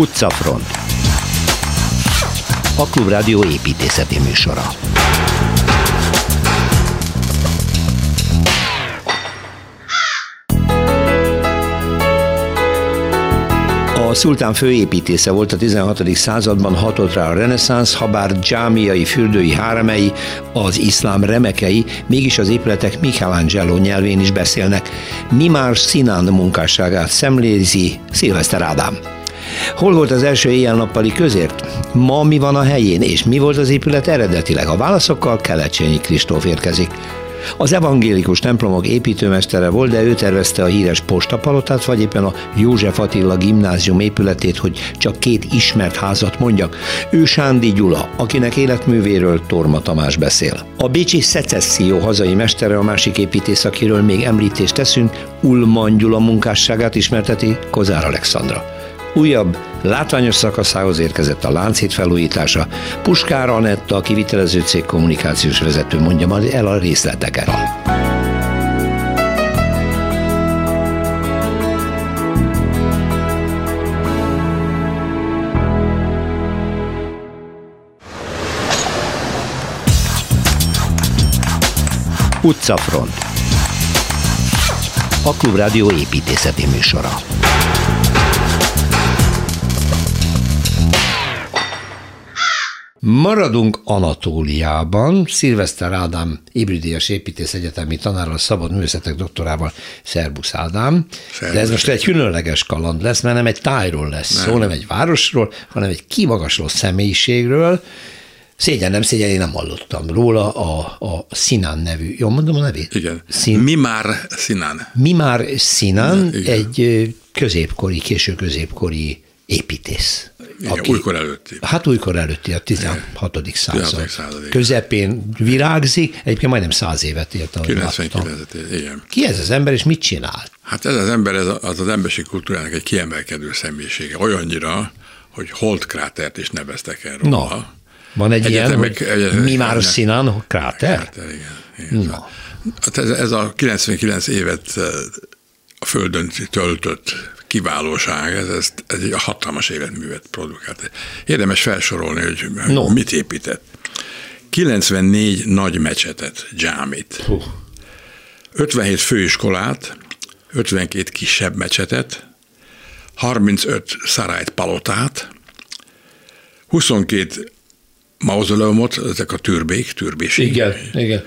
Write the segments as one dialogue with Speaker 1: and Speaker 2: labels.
Speaker 1: Utcafront A Klubrádió építészeti műsora A szultán főépítésze volt a 16. században hatott rá a reneszánsz, ha bár dzsámiai, fürdői háremei, az iszlám remekei, mégis az épületek Michelangelo nyelvén is beszélnek. Mi már Sinan munkásságát szemlézi Szilveszter Ádám. Hol volt az első éjjel-nappali közért? Ma mi van a helyén, és mi volt az épület eredetileg? A válaszokkal Kelecsényi Kristóf érkezik. Az evangélikus templomok építőmestere volt, de ő tervezte a híres postapalotát, vagy éppen a József Attila gimnázium épületét, hogy csak két ismert házat mondjak. Ő Sándi Gyula, akinek életművéről Torma Tamás beszél. A Bécsi Szecesszió hazai mestere a másik építész, akiről még említést teszünk, Ulman Gyula munkásságát ismerteti Kozár Alexandra. Újabb, látványos szakaszához érkezett a Lánchíd felújítása. Puskára Anetta, a kivitelező cég kommunikációs vezető mondja majd el a részleteket. Utcafront A Klubrádió építészeti műsora. Maradunk Anatóliában. Szilveszter Ádám, Ibridias építész egyetemi tanárral, szabad művészetek doktorával. Szerbusz Ádám. Szerbusz. De ez most egy különleges kaland lesz, mert nem egy tájról lesz nem. szó, nem egy városról, hanem egy kimagasló személyiségről. Szégyen, nem szégyen, én nem hallottam róla a, a Sinan nevű. Jól mondom a nevét?
Speaker 2: Igen. Szín... Mi már Sinan.
Speaker 1: Mi már Sinan, egy középkori, késő középkori építész.
Speaker 2: Igen, aki, újkor előtti.
Speaker 1: Hát újkor előtti, a 16. Igen. század. század Közepén virágzik, egyébként majdnem száz évet élt.
Speaker 2: 99 igen.
Speaker 1: Ki ez az ember, és mit csinál?
Speaker 2: Hát ez az ember, ez az az emberiség kultúrának egy kiemelkedő személyisége. Olyannyira, hogy holdkrátert is neveztek el róla. No.
Speaker 1: Van egy Egyetemek, ilyen, hogy egyetemek, mi már színen kráter?
Speaker 2: Kráter, igen. igen. No. Hát ez, ez a 99 évet a Földön töltött kiválóság, ez, ez, ez egy hatalmas életművet produkált. Érdemes felsorolni, hogy no. mit épített. 94 nagy mecsetet, dzsámit, 57 főiskolát, 52 kisebb mecsetet, 35 szarájt palotát, 22 mauzoleumot, ezek a türbék, türbéség.
Speaker 1: Igen, igen.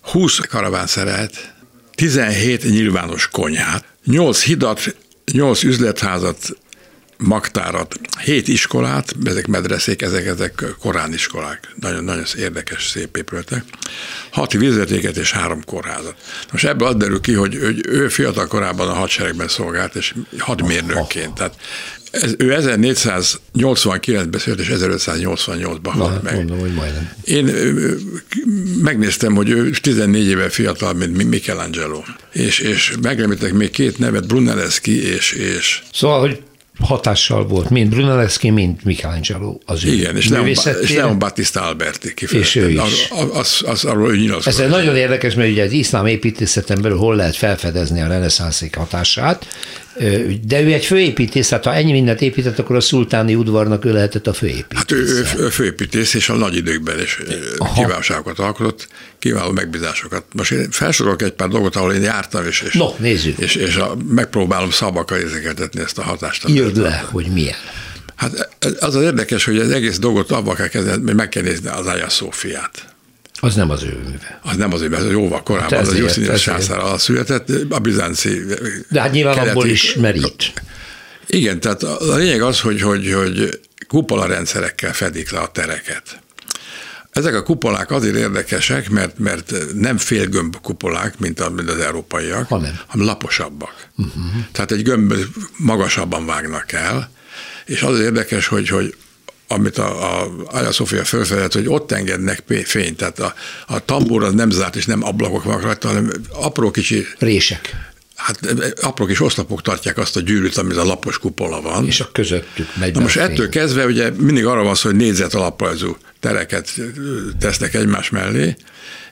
Speaker 2: 20 karavánszerelt, 17 nyilvános konyhát, 8 hidat, nyolc üzletházat, magtárat, hét iskolát, ezek medreszék, ezek, ezek korán iskolák, nagyon, nagyon érdekes, szép épületek, hat vízvetéket és három kórházat. Most ebből az derül ki, hogy, hogy ő fiatal korában a hadseregben szolgált, és hadmérnökként. Tehát ez, ő 1489-ben született, és 1588-ban halt meg.
Speaker 1: Mondom, hogy majdnem.
Speaker 2: Én megnéztem, hogy ő 14 éve fiatal, mint Michelangelo. És, és megemlítek még két nevet, Brunelleschi és, és...
Speaker 1: Szóval, hogy hatással volt, mind Brunelleschi, mind Michelangelo az
Speaker 2: ő Igen, és Leon, és Leon Battista Alberti
Speaker 1: És ő is. Az,
Speaker 2: az, az, arról ő
Speaker 1: Ez nagyon érdekes, mert ugye az iszlám építészeten belül hol lehet felfedezni a reneszánszék hatását, de ő egy főépítész, tehát ha ennyi mindent épített, akkor a szultáni udvarnak ő lehetett a főépítész.
Speaker 2: Hát ő, ő főépítész, és a nagy időkben is kiválóságokat alkotott, kiváló megbízásokat. Most én felsorolok egy pár dolgot, ahol én jártam, és, és,
Speaker 1: no, nézzük.
Speaker 2: és, és a, megpróbálom szabakkal érzékeltetni ezt a hatást.
Speaker 1: Írd le, hogy milyen.
Speaker 2: Hát az az érdekes, hogy az egész dolgot abban kell kezdeni, hogy meg kell nézni az Ája Szófiát.
Speaker 1: Az nem az ő műve.
Speaker 2: Az nem az ő műve, ez jóval korábban, hát az a Justinius császár alatt született, a bizánci...
Speaker 1: De hát nyilván keleti, abból is merít.
Speaker 2: Igen, tehát a lényeg az, hogy, hogy, hogy kupola rendszerekkel fedik le a tereket. Ezek a kupolák azért érdekesek, mert, mert nem félgömb kupolák, mint az európaiak, hanem, hanem laposabbak. Uh-huh. Tehát egy gömb magasabban vágnak el, és az érdekes, hogy, hogy amit a, a Aya Sofia felfedett, hogy ott engednek fényt, tehát a, a tambor az nem zárt és nem ablakok vannak rajta, hanem apró kicsi...
Speaker 1: Rések.
Speaker 2: Hát apró kis oszlopok tartják azt a gyűrűt, amit a lapos kupola van.
Speaker 1: És a közöttük megy
Speaker 2: Na most fény. ettől kezdve ugye mindig arra van szó, hogy négyzet alaprajzú tereket tesznek egymás mellé,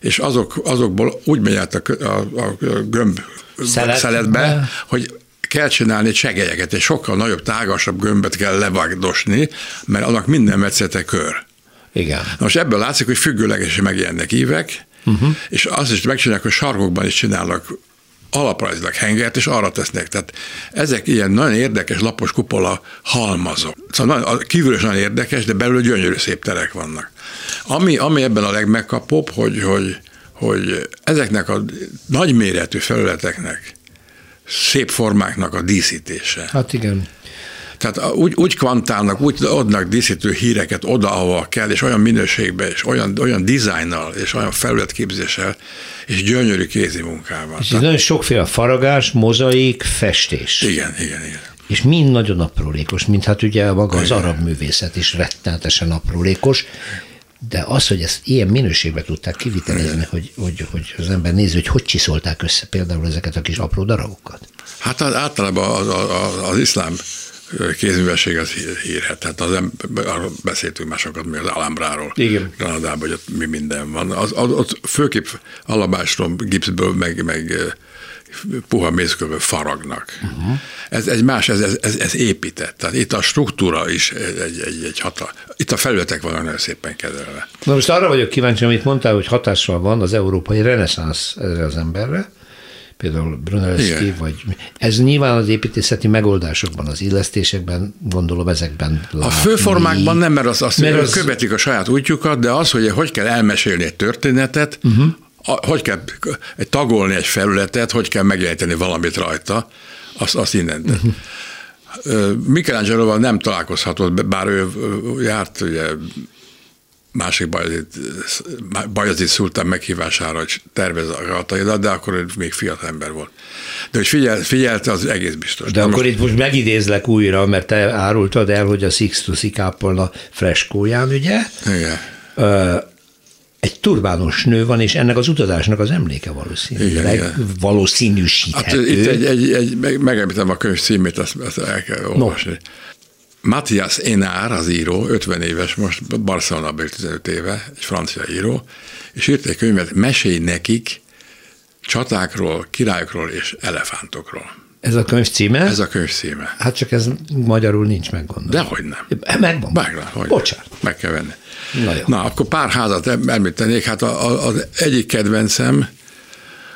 Speaker 2: és azok, azokból úgy megy át a, a, a gömb Szelet, szeletbe, hogy kell csinálni segélyeket, egy sokkal nagyobb, tágasabb gömbet kell levagdosni, mert annak minden metszete kör.
Speaker 1: Igen.
Speaker 2: Na most ebből látszik, hogy függőlegesen megjelennek ívek, uh-huh. és azt is megcsinálják, hogy sarkokban is csinálnak alaprajzilag hengert, és arra tesznek. Tehát ezek ilyen nagyon érdekes lapos kupola halmazok. Szóval nagyon, kívülről nagyon érdekes, de belül gyönyörű szép terek vannak. Ami, ami ebben a legmegkapóbb, hogy, hogy, hogy ezeknek a nagyméretű felületeknek, szép formáknak a díszítése.
Speaker 1: Hát igen.
Speaker 2: Tehát úgy, úgy kvantálnak, úgy adnak díszítő híreket oda, ahova kell, és olyan minőségben, és olyan, olyan dizájnnal, és olyan felületképzéssel, és gyönyörű kézi munkával.
Speaker 1: És ez nagyon sokféle faragás, mozaik, festés.
Speaker 2: Igen, igen, igen.
Speaker 1: És mind nagyon aprólékos, mint hát ugye maga az arab művészet is rettenetesen aprólékos, de az, hogy ezt ilyen minőségben tudták kivitelezni, hogy, hogy, hogy az ember nézi, hogy hogy csiszolták össze például ezeket a kis apró darabokat.
Speaker 2: Hát általában az, az, az iszlám kézművesség az hírhet. Tehát az ember, beszéltünk másokat, még az Alhambráról.
Speaker 1: Igen.
Speaker 2: Granadában, hogy ott mi minden van. Az, az, ott főképp alabástrom, gipszből, meg, meg puha mészkőből faragnak. Uh-huh. Ez egy más, ez, ez, ez, ez épített. Tehát itt a struktúra is egy, egy, egy hatal. Itt a felületek vannak nagyon szépen kezelve.
Speaker 1: Na most arra vagyok kíváncsi, amit mondtál, hogy hatással van az európai reneszánsz erre az emberre, például Brunelleschi, vagy ez nyilván az építészeti megoldásokban, az illesztésekben, gondolom ezekben
Speaker 2: látni. A főformákban nem, mert az, azt mert az... követik a saját útjukat, de az, hogy hogy kell elmesélni egy történetet, uh-huh. Hogy kell tagolni egy felületet, hogy kell megjeleníteni valamit rajta, azt, azt innen. Uh-huh. Michelangelo-val nem találkozhatott, bár ő járt ugye másik Bajazid, Bajazid szultán meghívására tervez a de akkor ő még fiatal ember volt. De hogy figyel, figyelte, az egész biztos.
Speaker 1: De, de akkor most... itt most megidézlek újra, mert te árultad el, hogy a Sixtusi kápolna freskóján, ugye?
Speaker 2: Igen.
Speaker 1: Egy turbános nő van, és ennek az utazásnak az emléke valószínűleg igen, valószínűsíthető. Hát
Speaker 2: itt egy, egy, egy meg, megemlítem a könyv címét, azt, azt el kell olvasni. No. Matthias Enár, az író, 50 éves, most Barcelona 15 éve, egy francia író, és írt egy könyvet, Mesélj nekik csatákról, királyokról és elefántokról.
Speaker 1: Ez a könyv címe?
Speaker 2: Ez a könyv címe.
Speaker 1: Hát csak ez magyarul nincs meg, gondolom.
Speaker 2: Dehogy nem.
Speaker 1: Megvan.
Speaker 2: Megvan, hogy
Speaker 1: Bocsánat.
Speaker 2: Meg kell venni. Na, jó. Na, akkor pár házat említenék. Hát a, a, az egyik kedvencem,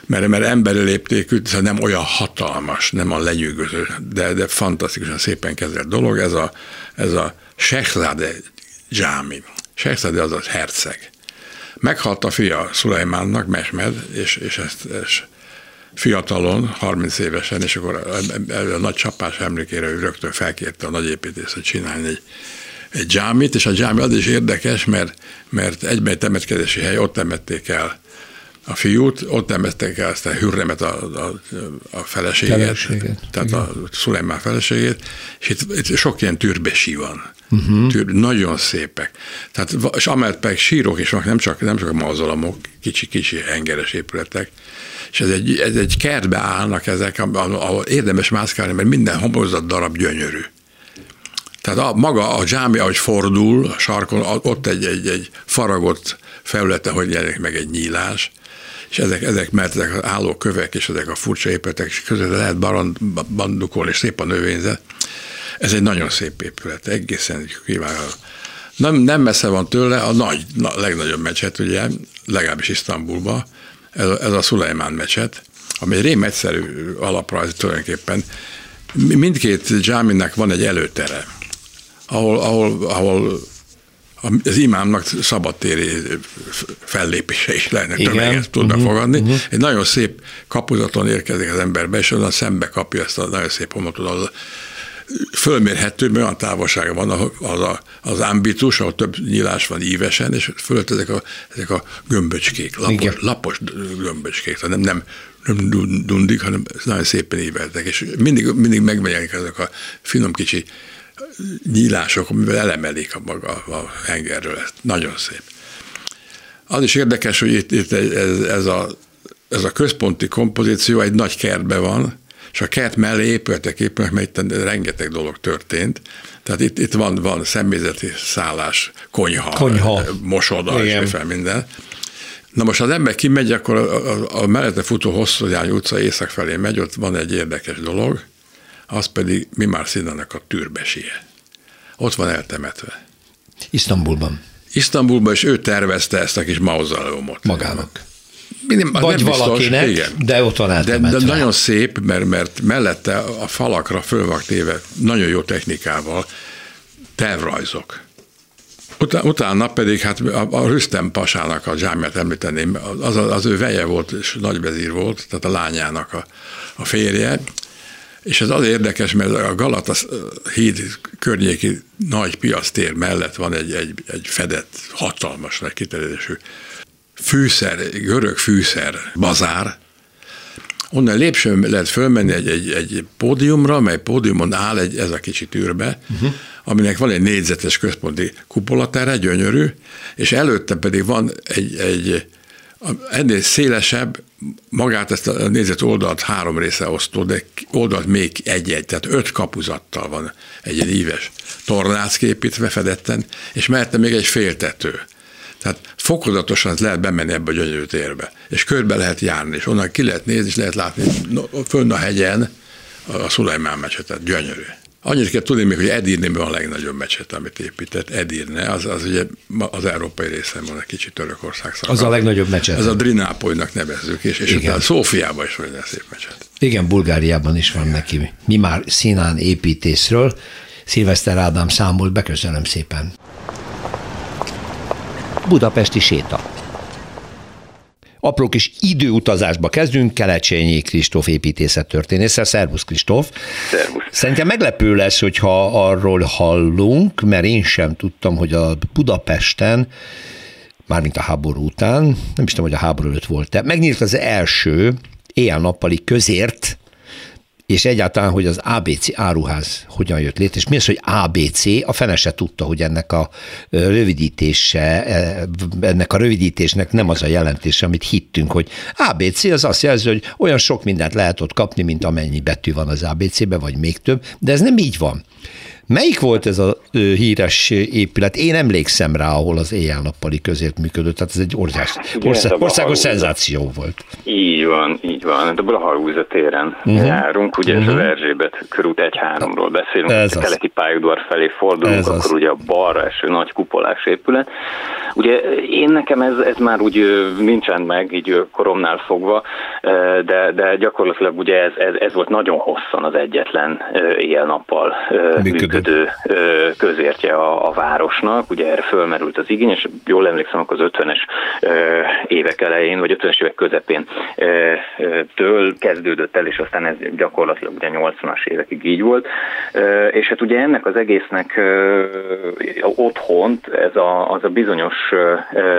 Speaker 2: mert, mert emberi léptékű, szóval nem olyan hatalmas, nem a lenyűgöző, de, de fantasztikusan szépen kezelt dolog, ez a, ez a Shehzade dzsámi. Shehzade az a herceg. Meghalt a fia Szulajmánnak, Mehmed, és, és ezt, ezt fiatalon, 30 évesen, és akkor a, nagy csapás emlékére ő rögtön felkérte a nagyépítész, hogy csinálni egy, egy dzsámit, és a dzsámi az is érdekes, mert, mert egyben egy temetkezési hely, ott temették el a fiút, ott nevezték el aztán Hürremet a, a, a feleséget, feleséget, tehát igen. a Szulejmán feleségét, és itt, itt sok ilyen türbesi van. Uh-huh. Tür, nagyon szépek. Tehát, és amellett pedig sírok is vannak, nem csak, nem csak a mauzolomok, kicsi-kicsi hengeres épületek, és ez egy, ez egy kertbe állnak ezek, ahol érdemes mászkálni, mert minden homozat darab gyönyörű. Tehát a, maga a dzsámi, ahogy fordul a sarkon, ott egy, egy, egy faragott felülete, hogy jelenik meg egy nyílás, és ezek, ezek mert ezek az álló kövek és ezek a furcsa épületek között lehet barand, bandukolni, és szép a növényzet. Ez egy nagyon szép épület, egészen kiváló. Nem, nem messze van tőle a nagy, a legnagyobb mecset, ugye, legalábbis Isztambulban, ez a, ez a Szulajmán mecset, ami egy rém egyszerű alaprajz tulajdonképpen. Mindkét dzsáminek van egy előtere, ahol, ahol, ahol az imámnak szabadtéri fellépése is lehetne tömeget tudnak uh-huh, fogadni. Uh-huh. Egy nagyon szép kapuzaton érkezik az emberbe, és onnan szembe kapja ezt a nagyon szép homokot, az fölmérhető, olyan távolsága van az, a, az ambitus, ahol több nyílás van ívesen, és fölött ezek a, ezek a gömböcskék, lapos, lapos gömböcskék, tehát nem, nem, nem dundik, hanem nagyon szépen íveltek, és mindig, mindig megmegyek ezek a finom kicsi nyílások, amivel elemelik a maga a hengerről. Ez nagyon szép. Az is érdekes, hogy itt, itt ez, ez, a, ez a központi kompozíció egy nagy kertben van, és a kert mellé épületek épülnek, mert itt rengeteg dolog történt. Tehát itt, itt van, van személyzeti szállás, konyha, konyha. mosoda, Igen. és minden. Na most, ha az ember kimegy, akkor a, a, a mellette futó hosszú utca észak felé megy, ott van egy érdekes dolog, az pedig Mimar Színanak a türbesie. Ott van eltemetve.
Speaker 1: Isztambulban.
Speaker 2: Isztambulban, és ő tervezte ezt a kis mauzoleumot.
Speaker 1: Magának.
Speaker 2: Minden,
Speaker 1: Vagy
Speaker 2: nem biztos,
Speaker 1: valakinek,
Speaker 2: igen.
Speaker 1: de ott van
Speaker 2: De, de nagyon szép, mert, mert mellette a falakra föl van téve nagyon jó technikával tervrajzok. Utána, utána pedig hát a, a Rüstem pasának a zsámját említeném, az, az ő veje volt, és nagyvezír volt, tehát a lányának a, a férje, és ez az érdekes, mert a Galata híd környéki nagy piasztér mellett van egy, egy, egy fedett, hatalmas nagy kiterjedésű fűszer, görög fűszer bazár, onnan lépcsőn lehet fölmenni egy, egy, egy pódiumra, mely pódiumon áll egy, ez a kicsi tűrbe, uh-huh. aminek van egy négyzetes központi kupolatere, gyönyörű, és előtte pedig van egy, egy ennél szélesebb, magát ezt a nézet oldalt három része osztó, de oldalt még egy-egy, tehát öt kapuzattal van egy ilyen íves tornác képítve fedetten, és mellette még egy féltető. Tehát fokozatosan lehet bemenni ebbe a gyönyörű térbe, és körbe lehet járni, és onnan ki lehet nézni, és lehet látni fönn a hegyen a Szulajmán mecsetet, gyönyörű. Annyit kell tudni még, hogy Edirnében van a legnagyobb mecset, amit épített. Edirne, az, az ugye az európai részen van egy kicsit Törökország szakasz.
Speaker 1: Az a legnagyobb mecset.
Speaker 2: Ez a Drinápolynak nevezzük, és, és utána Szófiában is van egy szép mecset.
Speaker 1: Igen, Bulgáriában is van neki. Mi már Színán építészről. Szilveszter Ádám számolt be, köszönöm szépen. Budapesti séta. Apró kis időutazásba kezdünk, Kelecsényi Kristóf építészettörténésszel. Szervusz Kristóf!
Speaker 3: Szervusz!
Speaker 1: Szerintem meglepő lesz, hogyha arról hallunk, mert én sem tudtam, hogy a Budapesten mármint a háború után, nem is tudom, hogy a háború előtt volt-e, megnyílt az első éjjel-nappali közért és egyáltalán, hogy az ABC áruház hogyan jött létre, és mi az, hogy ABC, a fene se tudta, hogy ennek a rövidítése, ennek a rövidítésnek nem az a jelentése, amit hittünk, hogy ABC az azt jelzi, hogy olyan sok mindent lehet ott kapni, mint amennyi betű van az ABC-be, vagy még több, de ez nem így van. Melyik volt ez a híres épület? Én emlékszem rá, ahol az éjjel-nappali közért működött, tehát ez egy országos, ország, országos szenzáció volt.
Speaker 3: Így van, így van. Hát a Blahalúza téren uh-huh. járunk, ugye uh-huh. ez az Erzsébet körút 1-3-ról beszélünk, ez a keleti pályaudvar felé fordulunk, ez akkor az. ugye a balra eső nagy kupolás épület. Ugye én nekem ez, ez már úgy nincsen meg, így koromnál fogva, de, de gyakorlatilag ugye ez, ez, ez volt nagyon hosszan az egyetlen éjjel-nappal működő működő közértje a, a városnak. Ugye erre fölmerült az igény, és jól emlékszem, akkor az 50-es évek elején, vagy 50-es évek közepén től kezdődött el, és aztán ez gyakorlatilag ugye 80-as évekig így volt. És hát ugye ennek az egésznek otthont ez a, az a bizonyos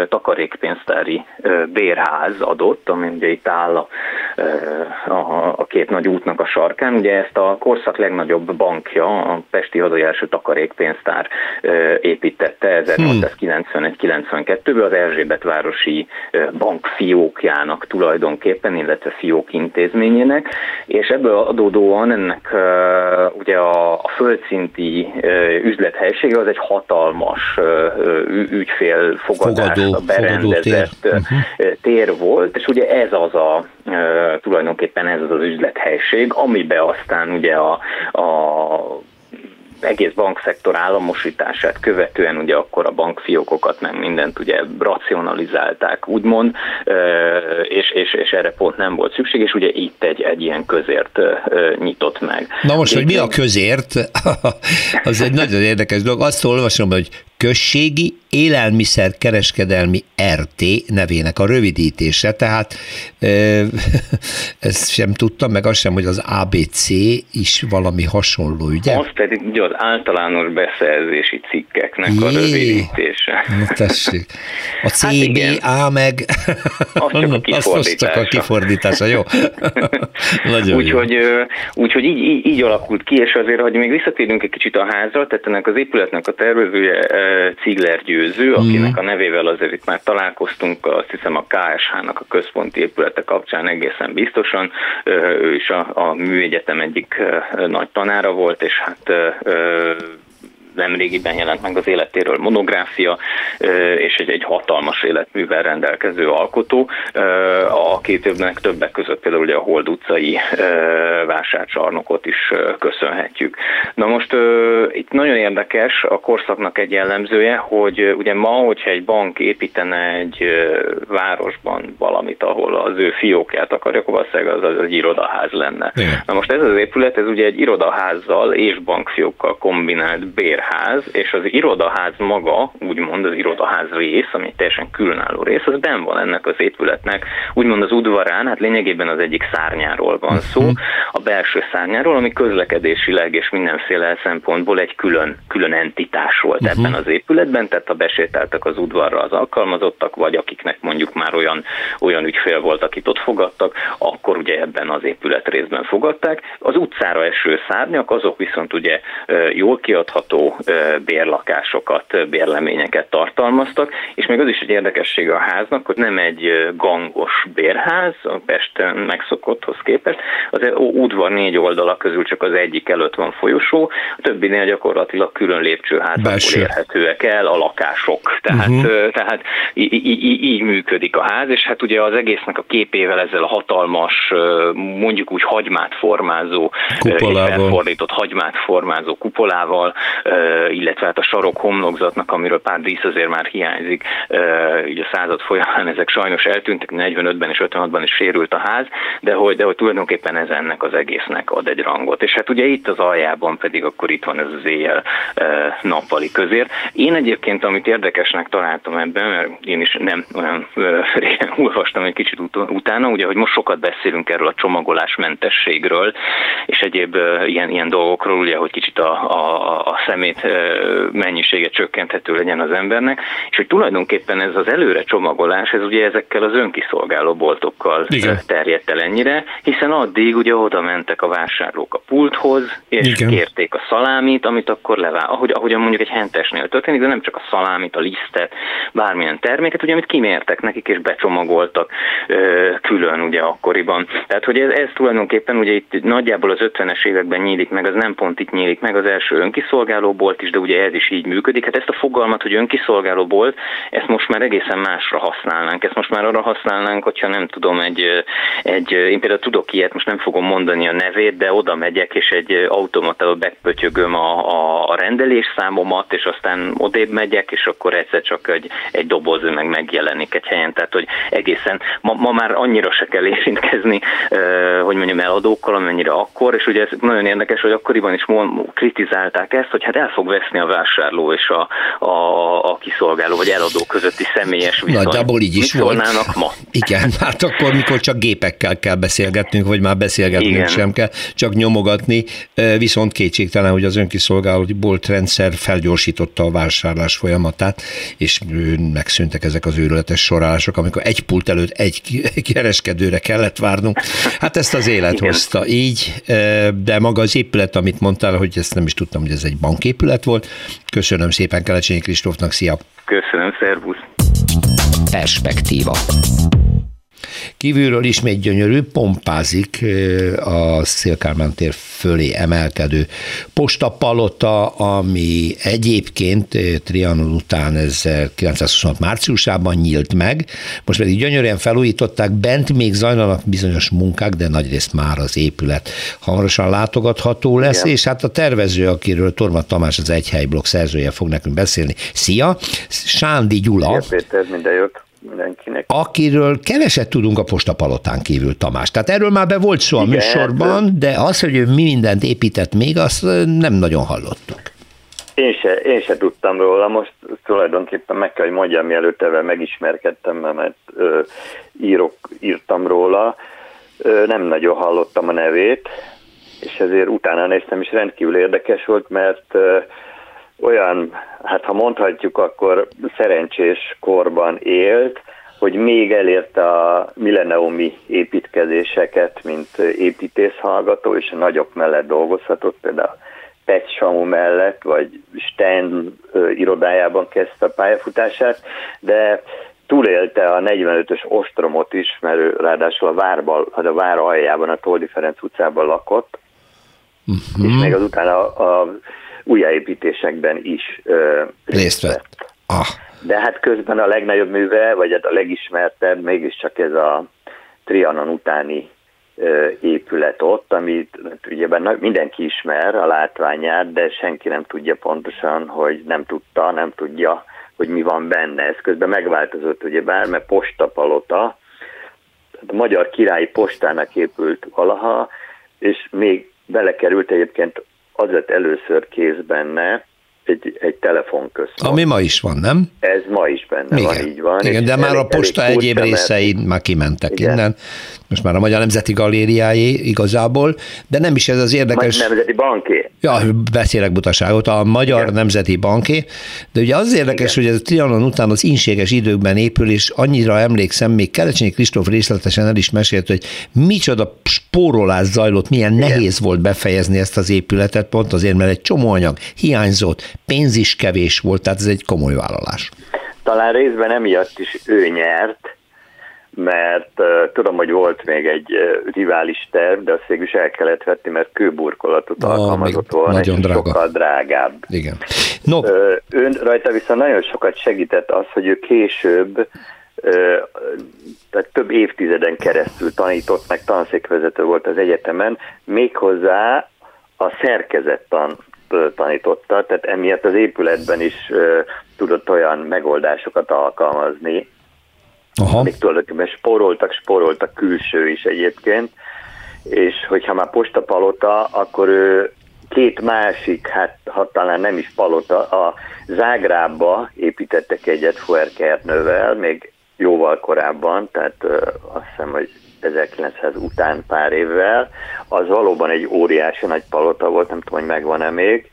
Speaker 3: takarékpénztári bérház adott, ami ugye itt áll a, a, két nagy útnak a sarkán. Ugye ezt a korszak legnagyobb bankja, a Pesti Hazai Első Takarékpénztár építette 1891-92-ben az Erzsébet városi bank fiókjának tulajdonképpen, illetve fiók intézményének, és ebből adódóan ennek ugye a, a földszinti üzlethelyisége az egy hatalmas ügyfélfogadásra berendezett tér. Uh-huh. tér volt, és ugye ez az a tulajdonképpen ez az az üzlethelység, amibe aztán ugye a, a egész bankszektor államosítását követően ugye akkor a bankfiókokat meg mindent ugye racionalizálták, úgymond, és, és, és erre pont nem volt szükség, és ugye itt egy, egy ilyen közért nyitott meg.
Speaker 1: Na most, hogy mi a közért, az egy nagyon érdekes dolog. Azt olvasom, hogy községi élelmiszer kereskedelmi RT nevének a rövidítése, tehát ezt sem tudtam, meg azt sem, hogy az ABC is valami hasonló, ugye?
Speaker 3: Az pedig ugye az általános beszerzési cikkeknek Jé, a rövidítése.
Speaker 1: Na tessék. A CBA hát meg
Speaker 3: az csak a kifordítása. Az csak a
Speaker 1: kifordítása, jó.
Speaker 3: Nagyon úgyhogy, úgyhogy így, így, így, alakult ki, és azért, hogy még visszatérünk egy kicsit a házra, tehát ennek az épületnek a tervezője Cigler Győző, akinek a nevével azért itt már találkoztunk, azt hiszem a KSH-nak a központi épülete kapcsán egészen biztosan. Ő is a, a műegyetem egyik nagy tanára volt, és hát nemrégiben jelent meg az életéről monográfia, és egy, egy hatalmas életművel rendelkező alkotó, akitőbbnek többek között például ugye a Hold utcai vásárcsarnokot is köszönhetjük. Na most itt nagyon érdekes a korszaknak egy jellemzője, hogy ugye ma, hogyha egy bank építene egy városban valamit, az ő fiókját akarja, akkor valószínűleg az, az egy irodaház lenne. Igen. Na most ez az épület, ez ugye egy irodaházzal és bankfiókkal kombinált bérház, és az irodaház maga, úgymond az irodaház rész, ami egy teljesen különálló rész, az ben van ennek az épületnek, úgymond az udvarán, hát lényegében az egyik szárnyáról van szó, mhm. a belső szárnyáról, ami közlekedésileg és mindenféle szempontból egy külön, külön entitás volt uh-huh. ebben az épületben, tehát ha besétáltak az udvarra az alkalmazottak, vagy akiknek mondjuk már olyan, olyan ügyfél volt, akit ott fogadtak, akkor ugye ebben az épület részben fogadták. Az utcára eső szárnyak, azok viszont ugye jól kiadható bérlakásokat, bérleményeket tartalmaztak, és még az is egy érdekessége a háznak, hogy nem egy gangos bérház, a Pesten megszokotthoz képest, az udvar négy oldala közül csak az egyik előtt van folyosó, a többinél gyakorlatilag külön lépcsőházakból érhetőek el a lakások. Tehát, uh-huh. tehát í- í- így működik a ház, és hát ugye az egésznek a képével ezzel a hatalmas, mondjuk úgy hagymát formázó, felfordított hagymát formázó kupolával, illetve hát a sarok homlokzatnak, amiről pár dísz azért már hiányzik, így a század folyamán ezek sajnos eltűntek, 45-ben és 56-ban is sérült a ház, de hogy, de hogy tulajdonképpen ez ennek az egésznek ad egy rangot. És hát ugye itt az aljában pedig akkor itt van ez az éjjel nappali közér. Én egyébként, amit érdekesnek találtam ebben, mert én is nem olyan régen olvastam egy kicsit ut- utána, ugye, hogy most sokat beszélünk erről a csomagolásmentességről, és egyéb ilyen, ilyen dolgokról, ugye, hogy kicsit a, a, a szemét mennyisége csökkenthető legyen az embernek, és hogy tulajdonképpen ez az előre csomagolás, ez ugye ezekkel az önkiszolgáló boltokkal Igen. terjedt el ennyire, hiszen addig ugye oda mentek a vásárlók a pulthoz, és Igen. kérték a szalámit, amit akkor levá, ahogy, ahogyan mondjuk egy hentesnél történik, de nem csak a szalámit, a lisztet, bármilyen terméket, ugye amit kimértek nekik és becsomagoltak külön ugye akkoriban. Tehát, hogy ez, ez tulajdonképpen ugye itt nagyjából az 50-es években nyílik meg, az nem pont itt nyílik meg az első önkiszolgáló bolt is, de ugye ez is így működik. Hát ezt a fogalmat, hogy önkiszolgáló bolt, ezt most már egészen másra használnánk. Ezt most már arra használnánk, hogyha nem tudom, egy, egy én például tudok ilyet, most nem fogom mondani a nevét, de oda megyek, és egy automatával bepötyögöm a, a, a rendelésszámomat, és aztán odébb megyek, és akkor egyszer csak egy, egy doboz meg megjelenik egy helyen. Tehát, hogy egészen ma, ma már annyira se kell érintkezni, hogy mondjam, eladókkal, amennyire akkor, és ugye ez nagyon érdekes, hogy akkoriban is kritizálták ezt, hogy hát el fog veszni a vásárló és a, a, a kiszolgáló vagy eladó közötti személyes viszony.
Speaker 1: Nagyjából így is volt.
Speaker 3: ma?
Speaker 1: Igen, hát akkor, mikor csak gépekkel kell beszélgetnünk, vagy már beszélgetnünk Igen. sem kell, csak nyomogatni, viszont kétségtelen, hogy az önkiszolgáló boltrendszer felgyorsította a vásárlás folyamatát, és megszűntek ezek az őrületes sorálások, amikor egy pult előtt egy kereskedőre kellett várnunk. Hát ezt az élet Igen. hozta így, de maga az épület, amit mondtál, hogy ezt nem is tudtam, hogy ez egy banképület volt. Köszönöm szépen Kelecsényi Kristófnak, szia!
Speaker 3: Köszönöm, szervusz!
Speaker 1: Perspektíva. Kívülről ismét gyönyörű, pompázik a Szélkármán tér fölé emelkedő postapalota, ami egyébként Trianon után 1926 márciusában nyílt meg, most pedig gyönyörűen felújították, bent még zajlanak bizonyos munkák, de nagyrészt már az épület hamarosan látogatható lesz, Igen. és hát a tervező, akiről Torma Tamás az Egyhelyblokk szerzője fog nekünk beszélni. Szia! Sándi Gyula.
Speaker 4: Szia Péter, minden jót! Mindenkinek.
Speaker 1: Akiről keveset tudunk a postapalotán kívül, Tamás. Tehát erről már be volt szó a Igen, műsorban, de az, hogy ő mi mindent épített még, azt nem nagyon hallottuk.
Speaker 4: Én se, én se tudtam róla, most tulajdonképpen meg kell, hogy mondjam, mielőtt ebben megismerkedtem, mert ö, írok, írtam róla, ö, nem nagyon hallottam a nevét, és ezért utána néztem, és rendkívül érdekes volt, mert ö, olyan, hát ha mondhatjuk, akkor szerencsés korban élt, hogy még elérte a milleniumi építkezéseket, mint építészhallgató, és a nagyok mellett dolgozhatott, például Pet Samu mellett, vagy Sten irodájában kezdte a pályafutását, de túlélte a 45-ös ostromot is, mert ő ráadásul a várban, hát a vár aljában, a Toldi Ferenc utcában lakott, uh-huh. és még azután a, a újjáépítésekben is részt vett. Ah. De hát közben a legnagyobb műve, vagy hát a legismertebb mégiscsak ez a Trianon utáni épület ott, amit ugye mindenki ismer a látványát, de senki nem tudja pontosan, hogy nem tudta, nem tudja, hogy mi van benne. Ez közben megváltozott, ugye bár, mert postapalota, a magyar királyi postának épült valaha, és még belekerült egyébként az lett először kész benne, egy, egy telefonközpont.
Speaker 1: Ami ma is van, nem?
Speaker 4: Ez ma is benne igen. van, így van.
Speaker 1: Igen, de már a posta egyéb részei mert... már kimentek igen. innen. Most már a Magyar Nemzeti Galériáé igazából, de nem is ez az érdekes.
Speaker 4: Magyar Nemzeti Banké.
Speaker 1: Ja, beszélek butaságot, a Magyar igen. Nemzeti Banké, de ugye az érdekes, igen. hogy ez a Trianon után az inséges időkben épül, és annyira emlékszem, még Kerecsényi Kristóf részletesen el is mesélt, hogy micsoda spórolás zajlott, milyen igen. nehéz volt befejezni ezt az épületet, pont azért, mert egy csomó anyag hiányzott, pénz is kevés volt, tehát ez egy komoly vállalás.
Speaker 4: Talán részben emiatt is ő nyert, mert uh, tudom, hogy volt még egy uh, rivális terv, de azt végül is el kellett vetni, mert kőburkolatot oh, alkalmazott volna, nagyon és drága. sokkal drágább.
Speaker 1: Igen.
Speaker 4: No. Uh, ön rajta viszont nagyon sokat segített az, hogy ő később tehát több évtizeden keresztül tanított, meg tanszékvezető volt az egyetemen, méghozzá a szerkezettan tanította, tehát emiatt az épületben is tudott olyan megoldásokat alkalmazni, Aha. amik tulajdonképpen spóroltak, spóroltak külső is egyébként, és hogyha már postapalota, akkor ő két másik, hát ha talán nem is palota, a Zágrába építettek egyet Fuerkernővel, még jóval korábban, tehát azt hiszem, hogy 1900 után pár évvel, az valóban egy óriási nagy palota volt, nem tudom, hogy megvan-e még,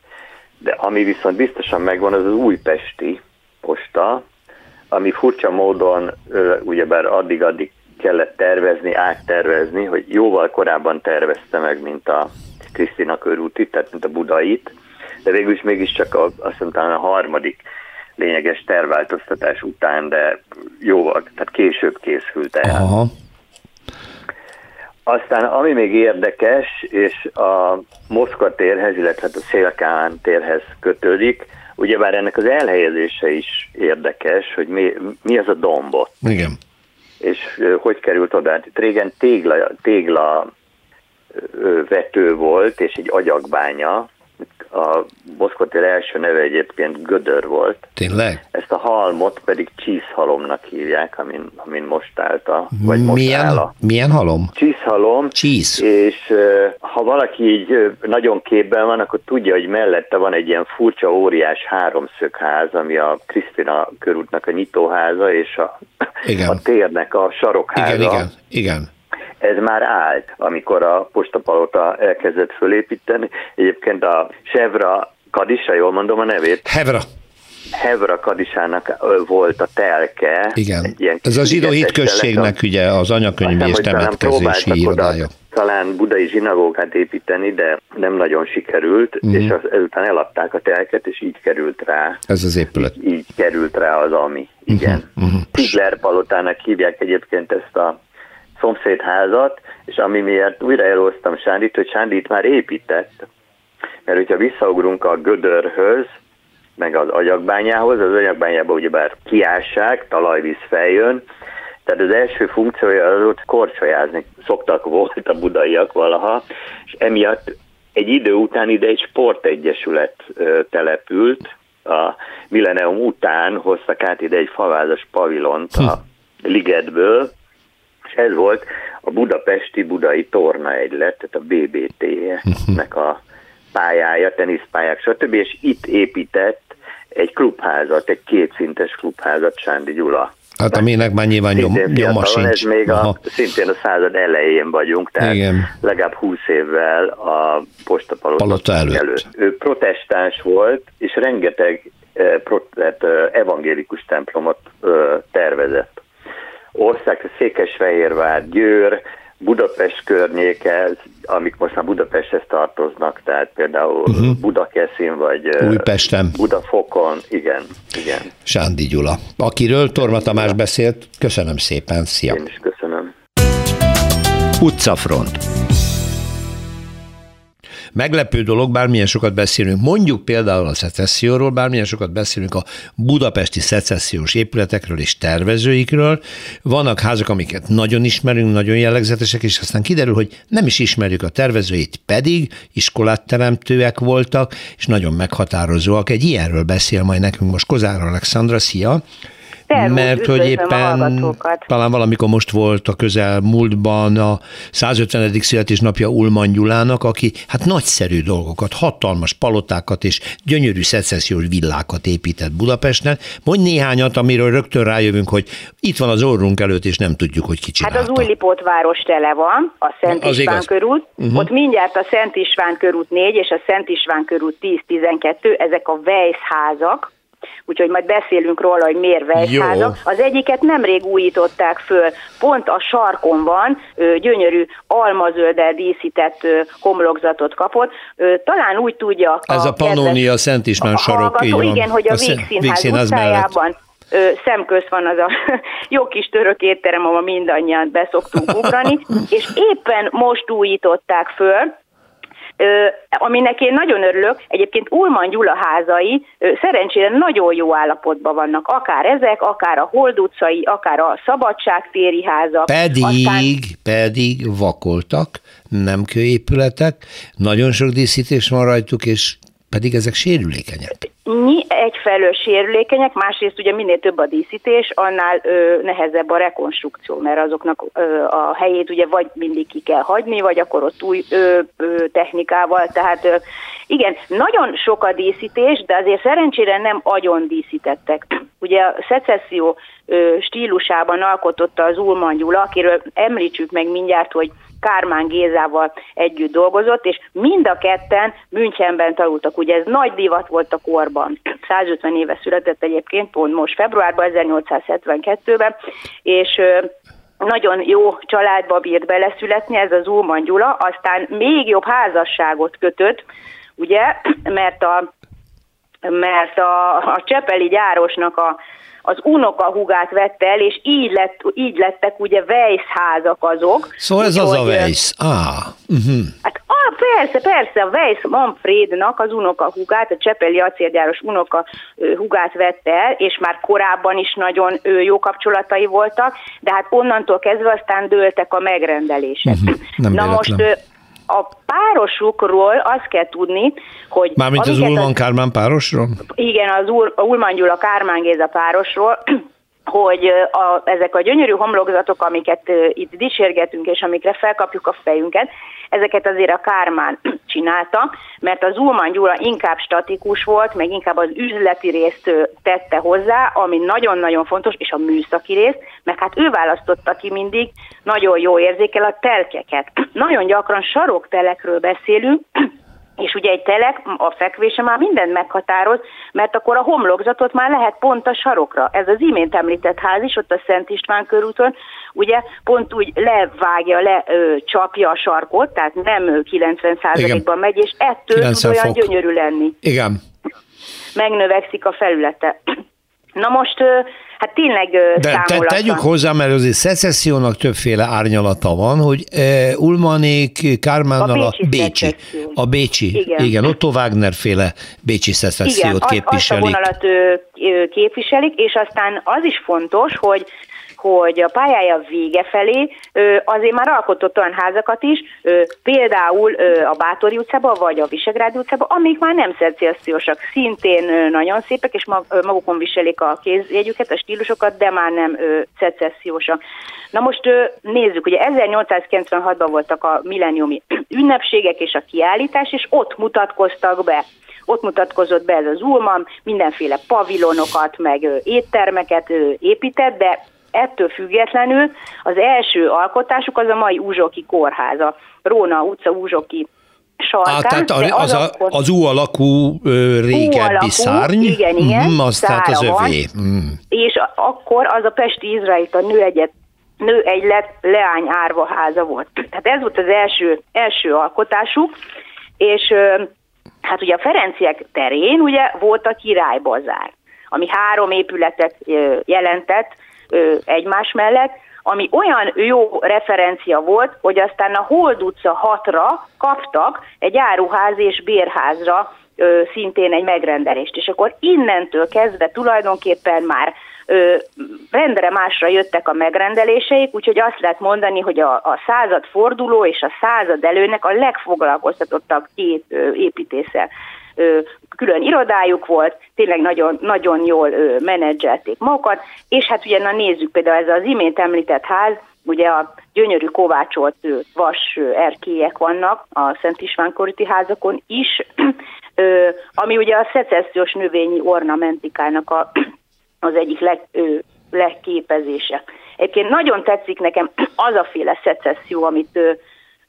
Speaker 4: de ami viszont biztosan megvan, az az újpesti posta, ami furcsa módon ugyebár addig-addig kellett tervezni, áttervezni, hogy jóval korábban tervezte meg, mint a Krisztina körúti, tehát mint a Budait, de végül is mégiscsak a, azt mondtam, a harmadik lényeges terváltoztatás után, de jóval, tehát később készült el. Aha. Aztán ami még érdekes, és a Moszkva térhez, illetve a Szélkán térhez kötődik, ugyebár ennek az elhelyezése is érdekes, hogy mi, mi az a dombot.
Speaker 1: Igen.
Speaker 4: És hogy került oda. Hát itt régen tégla, tégla vető volt, és egy agyakbánya, a Boszkotér első neve egyébként Gödör volt.
Speaker 1: Tényleg?
Speaker 4: Ezt a halmot pedig csíszhalomnak hívják, amin, amin most állt a, vagy most
Speaker 1: milyen,
Speaker 4: áll a.
Speaker 1: Milyen halom?
Speaker 4: Csíszhalom.
Speaker 1: Csísz.
Speaker 4: És ha valaki így nagyon képben van, akkor tudja, hogy mellette van egy ilyen furcsa, óriás háromszögház, ami a Krisztina körútnak a nyitóháza, és a, igen. a térnek a sarokháza.
Speaker 1: Igen, igen, igen
Speaker 4: ez már állt, amikor a postapalota elkezdett fölépíteni. Egyébként a Sevra Kadisa, jól mondom a nevét?
Speaker 1: Hevra.
Speaker 4: Hevra Kadisának volt a telke.
Speaker 1: Igen, egy ilyen ez a zsidó hitközségnek a... ugye az anyakönyvi és temetkezési irodája.
Speaker 4: Talán budai zsinagógát építeni, de nem nagyon sikerült, uh-huh. és az, ezután eladták a telket, és így került rá.
Speaker 1: Ez az épület.
Speaker 4: Így, így került rá az ami. Igen. Uh-huh. Uh-huh. Tigler palotának hívják egyébként ezt a szomszédházat, és ami miért újra elhoztam Sándit, hogy Sándit már épített. Mert hogyha visszaugrunk a Gödörhöz, meg az agyakbányához, az agyakbányában ugyebár kiássák, talajvíz feljön, tehát az első funkciója az ott korcsolyázni szoktak volt a budaiak valaha, és emiatt egy idő után ide egy sportegyesület települt, a millenium után hoztak át ide egy favázas pavilont a hm. ligetből, és ez volt a budapesti budai torna egylet, tehát a BBT-nek a pályája, teniszpályák, stb. És itt épített egy klubházat, egy kétszintes klubházat Sándi Gyula.
Speaker 1: Hát aminek már nyilván nyom, nyoma sincs.
Speaker 4: Ez még a, szintén a század elején vagyunk, tehát Igen. legalább 20 évvel a postapalota előtt. előtt. Ő protestáns volt, és rengeteg eh, eh, evangélikus templomot eh, tervezett ország, Székesfehérvár, Győr, Budapest környéke, amik most már Budapesthez tartoznak, tehát például uh-huh. Budakeszin, vagy
Speaker 1: Újpesten.
Speaker 4: Budafokon, igen, igen.
Speaker 1: Sándi Gyula, akiről Torma Tamás beszélt, köszönöm szépen, szia!
Speaker 4: Én is köszönöm.
Speaker 1: Utcafront meglepő dolog, bármilyen sokat beszélünk, mondjuk például a szecesszióról, bármilyen sokat beszélünk a budapesti szecessziós épületekről és tervezőikről, vannak házak, amiket nagyon ismerünk, nagyon jellegzetesek, és aztán kiderül, hogy nem is ismerjük a tervezőit, pedig iskolát teremtőek voltak, és nagyon meghatározóak. Egy ilyenről beszél majd nekünk most Kozár Alexandra, szia!
Speaker 5: Szervusz,
Speaker 1: mert hogy éppen talán valamikor most volt a közel múltban a 150. születésnapja Ulman Gyulának, aki hát nagyszerű dolgokat, hatalmas palotákat és gyönyörű szecessziós villákat épített Budapesten. Mondj néhányat, amiről rögtön rájövünk, hogy itt van az orrunk előtt, és nem tudjuk, hogy ki csinálta.
Speaker 5: Hát az Újlipót város tele van, a Szent az István igaz. körút, uh-huh. ott mindjárt a Szent István körút 4 és a Szent István körút 10-12, ezek a Weiss házak, úgyhogy majd beszélünk róla, hogy miért vejszházak. Az egyiket nemrég újították föl, pont a sarkon van, gyönyörű almazölddel díszített homlokzatot kapott. Talán úgy tudja
Speaker 1: Ez a, a Pannonia Szent István sarok,
Speaker 5: így van. Igen, hogy a, a Vígszínház, Vígszínház utcájában szemköz van az a jó kis török étterem, ahol mindannyian beszoktunk ugrani, és éppen most újították föl, aminek én nagyon örülök, egyébként Ulman Gyula házai szerencsére nagyon jó állapotban vannak, akár ezek, akár a Hold utcai, akár a Szabadságtéri házak.
Speaker 1: Pedig, aztán... pedig vakoltak, nem kőépületek, nagyon sok díszítés van rajtuk, és pedig ezek sérülékenyek.
Speaker 5: Mi egyfelől sérülékenyek, másrészt ugye minél több a díszítés, annál ö, nehezebb a rekonstrukció, mert azoknak ö, a helyét ugye vagy mindig ki kell hagyni, vagy akkor ott új ö, ö, technikával, tehát ö, igen, nagyon sok a díszítés, de azért szerencsére nem agyon díszítettek. Ugye a szecesszió stílusában alkototta az Ulman Gyula, akiről említsük meg mindjárt, hogy Kármán Gézával együtt dolgozott, és mind a ketten Münchenben tanultak. Ugye ez nagy divat volt a korban. 150 éve született egyébként, pont most februárban, 1872-ben, és nagyon jó családba bírt beleszületni, ez az Ulman Gyula, aztán még jobb házasságot kötött, ugye, mert a mert a, a Csepeli gyárosnak a az unokahugát vette el, és így, lett, így lettek ugye Weiss házak azok.
Speaker 1: Szóval ez az a Weiss. Ah. Uh-huh.
Speaker 5: Hát ah, persze, persze, a Weiss Manfrednak az unokahugát, a Csepeli acélgyáros unokahugát vette el, és már korábban is nagyon jó kapcsolatai voltak, de hát onnantól kezdve aztán dőltek a megrendelések. Uh-huh. Nem Na véletlen. most a párosukról azt kell tudni, hogy...
Speaker 1: Mármint az Ulman Kármán párosról?
Speaker 5: Igen, az Ul, Ulman Gyula Kármán Géza párosról, hogy a, ezek a gyönyörű homlokzatok, amiket itt dicsérgetünk, és amikre felkapjuk a fejünket, ezeket azért a Kármán csinálta, mert az Ulman Gyula inkább statikus volt, meg inkább az üzleti részt tette hozzá, ami nagyon-nagyon fontos, és a műszaki részt, mert hát ő választotta ki mindig, nagyon jó érzékel a telkeket. Nagyon gyakran saroktelekről beszélünk, és ugye egy telek, a fekvése már mindent meghatároz, mert akkor a homlokzatot már lehet pont a sarokra. Ez az imént említett ház is, ott a Szent István körúton, ugye pont úgy levágja, lecsapja a sarkot, tehát nem 90%-ban megy, és ettől tud olyan fok. gyönyörű lenni.
Speaker 1: Igen.
Speaker 5: Megnövekszik a felülete. Na most hát tényleg
Speaker 1: De te, tegyük hozzá, mert azért szecessziónak többféle árnyalata van, hogy uh, Ulmanék Kármánnal a, a Bécsi. A Bécsi, igen. igen, Otto Wagner féle Bécsi szecessziót igen, képviselik.
Speaker 5: Igen, azt a vonalat képviselik, és aztán az is fontos, hogy hogy a pályája vége felé azért már alkotott olyan házakat is, például a Bátori utcában, vagy a Visegrádi utcában, amik már nem szecessziósak, szintén nagyon szépek, és magukon viselik a kézjegyüket, a stílusokat, de már nem szecessziósak. Na most nézzük, ugye 1896-ban voltak a milleniumi ünnepségek és a kiállítás, és ott mutatkoztak be ott mutatkozott be ez az Ulman, mindenféle pavilonokat, meg éttermeket épített, de ettől függetlenül az első alkotásuk az a mai Úzsoki kórháza, Róna utca Úzsoki sarkán. Á,
Speaker 1: tehát az, az, a, az U alakú ö, régebbi alakú, szárny,
Speaker 5: igen, igen, mm,
Speaker 1: az tehát az övé.
Speaker 5: Mm. És akkor az a Pesti Izraelita nő egyet nő egy le, leány árva háza volt. Tehát ez volt az első, első alkotásuk, és hát ugye a Ferenciek terén ugye volt a királybazár, ami három épületet jelentett, egymás mellett, ami olyan jó referencia volt, hogy aztán a Hold utca 6-ra kaptak egy áruház és bérházra ö, szintén egy megrendelést. És akkor innentől kezdve tulajdonképpen már ö, rendre másra jöttek a megrendeléseik, úgyhogy azt lehet mondani, hogy a, a század forduló és a század előnek a legfoglalkoztatottabb két ö, építéssel külön irodájuk volt, tényleg nagyon, nagyon jól menedzselték magukat, és hát ugye na nézzük például ez az imént említett ház, ugye a gyönyörű kovácsolt vas erkélyek vannak a Szent István Koriti házakon is, ami ugye a szecessziós növényi ornamentikának a, az egyik leg, legképezése. Egyébként nagyon tetszik nekem az a féle szecesszió, amit,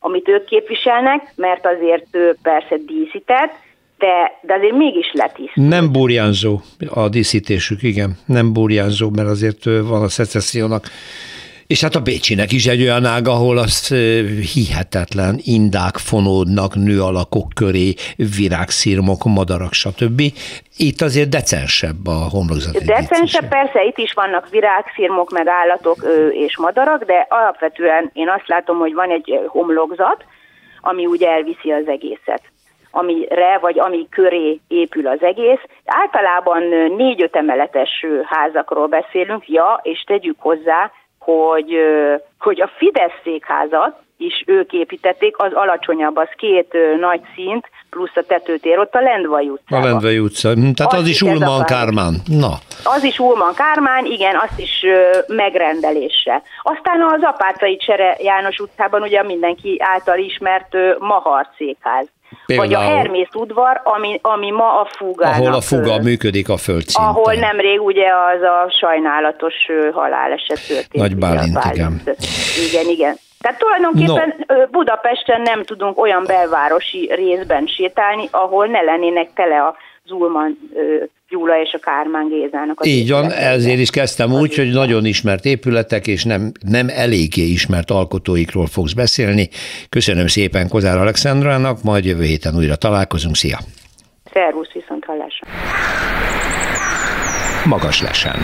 Speaker 5: amit ők képviselnek, mert azért persze díszített, de, de azért mégis letisztult.
Speaker 1: Nem burjánzó a díszítésük, igen, nem burjánzó, mert azért van a szecessziónak és hát a Bécsinek is egy olyan ág, ahol az hihetetlen indák fonódnak nő alakok köré, virágszirmok, madarak, stb. Itt azért decensebb a homlokzati
Speaker 5: Decensebb, persze, itt is vannak virágszirmok, meg állatok és madarak, de alapvetően én azt látom, hogy van egy homlokzat, ami úgy elviszi az egészet amire, vagy ami köré épül az egész. Általában négy-öt emeletes házakról beszélünk, ja, és tegyük hozzá, hogy, hogy a Fidesz székházat is ők építették, az alacsonyabb, az két nagy szint, plusz a tetőtér, ott a Lendvai utca.
Speaker 1: A Lendvai utca, hm, tehát az, az is Ulman Kármán. Na.
Speaker 5: Az is Ulman Kármán, igen, azt is megrendelése. Aztán az Apácai Csere János utcában ugye mindenki által ismert Mahar székház. Például, vagy a Hermész udvar, ami, ami ma a fugának.
Speaker 1: Ahol a fuga működik a földszinten.
Speaker 5: Ahol nemrég ugye az a sajnálatos haláleset történt.
Speaker 1: Nagy Bálint, Bálint, igen.
Speaker 5: Igen, igen. Tehát tulajdonképpen no. Budapesten nem tudunk olyan belvárosi részben sétálni, ahol ne lennének tele a Zulman Gyula és a Kármán Gézának.
Speaker 1: Az Így van, ezért is kezdtem úgy, hogy nagyon ismert épületek, és nem, nem eléggé ismert alkotóikról fogsz beszélni. Köszönöm szépen Kozár Alexandrának, majd jövő héten újra találkozunk. Szia!
Speaker 5: Szervusz, viszont hallásra!
Speaker 1: Magas lesen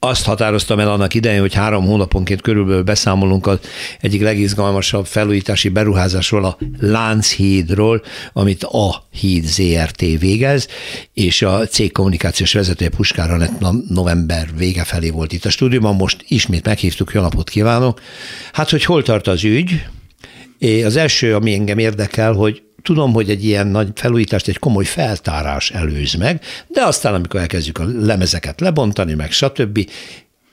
Speaker 1: azt határoztam el annak idején, hogy három hónaponként körülbelül beszámolunk az egyik legizgalmasabb felújítási beruházásról, a Lánchídról, amit a Híd ZRT végez, és a cég kommunikációs vezetője Puskára lett november vége felé volt itt a stúdióban, most ismét meghívtuk, jó napot kívánok. Hát, hogy hol tart az ügy? Az első, ami engem érdekel, hogy tudom, hogy egy ilyen nagy felújítást egy komoly feltárás előz meg, de aztán, amikor elkezdjük a lemezeket lebontani, meg stb.,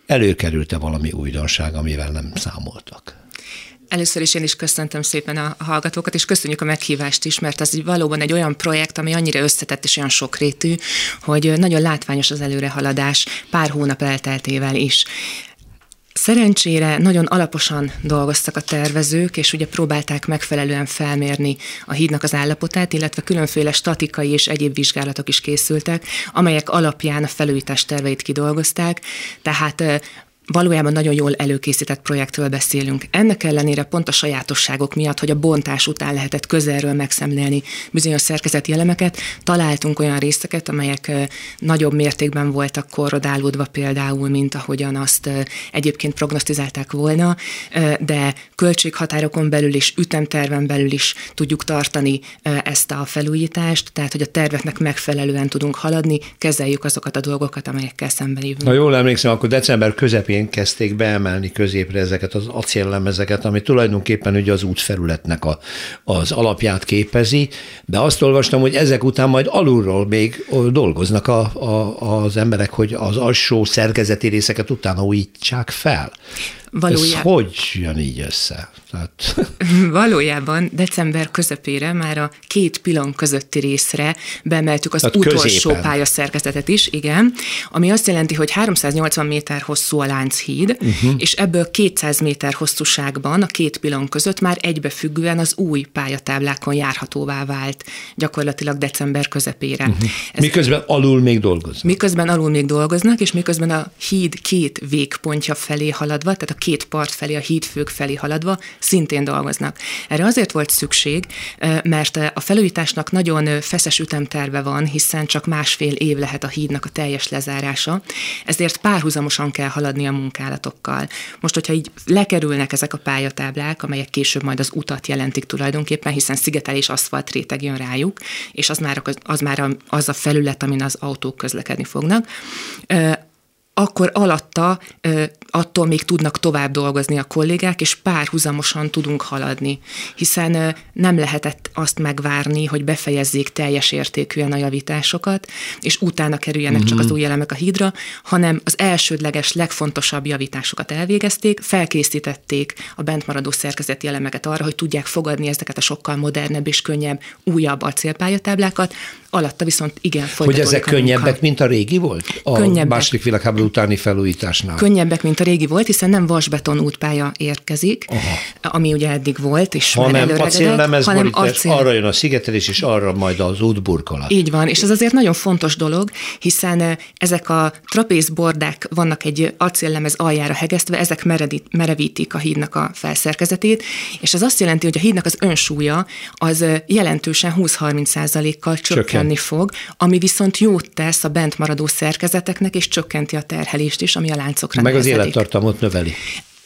Speaker 1: előkerült-e valami újdonság, amivel nem számoltak?
Speaker 6: Először is én is köszöntöm szépen a hallgatókat, és köszönjük a meghívást is, mert az valóban egy olyan projekt, ami annyira összetett és olyan sokrétű, hogy nagyon látványos az előrehaladás pár hónap elteltével is. Szerencsére nagyon alaposan dolgoztak a tervezők, és ugye próbálták megfelelően felmérni a hídnak az állapotát, illetve különféle statikai és egyéb vizsgálatok is készültek, amelyek alapján a felújítás terveit kidolgozták, tehát valójában nagyon jól előkészített projektről beszélünk. Ennek ellenére pont a sajátosságok miatt, hogy a bontás után lehetett közelről megszemlélni bizonyos szerkezeti elemeket, találtunk olyan részeket, amelyek nagyobb mértékben voltak korrodálódva például, mint ahogyan azt egyébként prognosztizálták volna, de költséghatárokon belül és ütemterven belül is tudjuk tartani ezt a felújítást, tehát hogy a terveknek megfelelően tudunk haladni, kezeljük azokat a dolgokat, amelyekkel szembenézünk.
Speaker 1: Na jól emlékszem, akkor december közepén közepén kezdték beemelni középre ezeket az acéllemezeket, ami tulajdonképpen ugye az útfelületnek a, az alapját képezi, de azt olvastam, hogy ezek után majd alulról még dolgoznak a, a, az emberek, hogy az alsó szerkezeti részeket utána újítsák fel. Valójában. Ez hogy jön így össze?
Speaker 6: Tehát... Valójában december közepére már a két pilon közötti részre beemeltük az Tehát utolsó középen. pályaszerkezetet is, igen, ami azt jelenti, hogy 380 méter hosszú a Lánchíd, uh-huh. és ebből 200 méter hosszúságban a két pilon között már egybefüggően az új pályatáblákon járhatóvá vált gyakorlatilag december közepére. Uh-huh.
Speaker 1: Ez miközben alul még dolgoznak.
Speaker 6: Miközben alul még dolgoznak, és miközben a híd két végpontja felé haladva, tehát a két part felé, a hídfők felé haladva szintén dolgoznak. Erre azért volt szükség, mert a felújításnak nagyon feszes ütemterve van, hiszen csak másfél év lehet a hídnak a teljes lezárása, ezért párhuzamosan kell haladni a munkálatokkal. Most, hogyha így lekerülnek ezek a pályatáblák, amelyek később majd az utat jelentik tulajdonképpen, hiszen szigetelés aszfalt réteg jön rájuk, és az már, az már az a felület, amin az autók közlekedni fognak, akkor alatta attól még tudnak tovább dolgozni a kollégák, és párhuzamosan tudunk haladni, hiszen nem lehetett azt megvárni, hogy befejezzék teljes értékűen a javításokat, és utána kerüljenek uh-huh. csak az mhm. új elemek a hídra, hanem az elsődleges, legfontosabb javításokat elvégezték, felkészítették a bentmaradó szerkezeti elemeket arra, hogy tudják fogadni ezeket a sokkal modernebb és könnyebb, újabb acélpályatáblákat, alatta viszont igen
Speaker 1: Hogy ezek könnyebbek, mint a régi volt? A könnyebbek. második világháború utáni felújításnál.
Speaker 6: Könnyebbek, mint a régi volt, hiszen nem vasbeton útpálya érkezik, Aha. ami ugye eddig volt, és
Speaker 1: hanem acéllemez hanem acél... arra jön a szigetelés, és arra majd az útburkolat.
Speaker 6: Így van, és ez azért nagyon fontos dolog, hiszen eh, ezek a trapézbordák vannak egy acéllemez aljára hegesztve, ezek meredít, merevítik a hídnak a felszerkezetét, és ez azt jelenti, hogy a hídnak az önsúlya az eh, jelentősen 20-30 százalékkal csökkenni fog, ami viszont jót tesz a bent maradó szerkezeteknek, és csökkenti a terhelést is, ami a láncokra
Speaker 1: Meg az élettartamot növeli.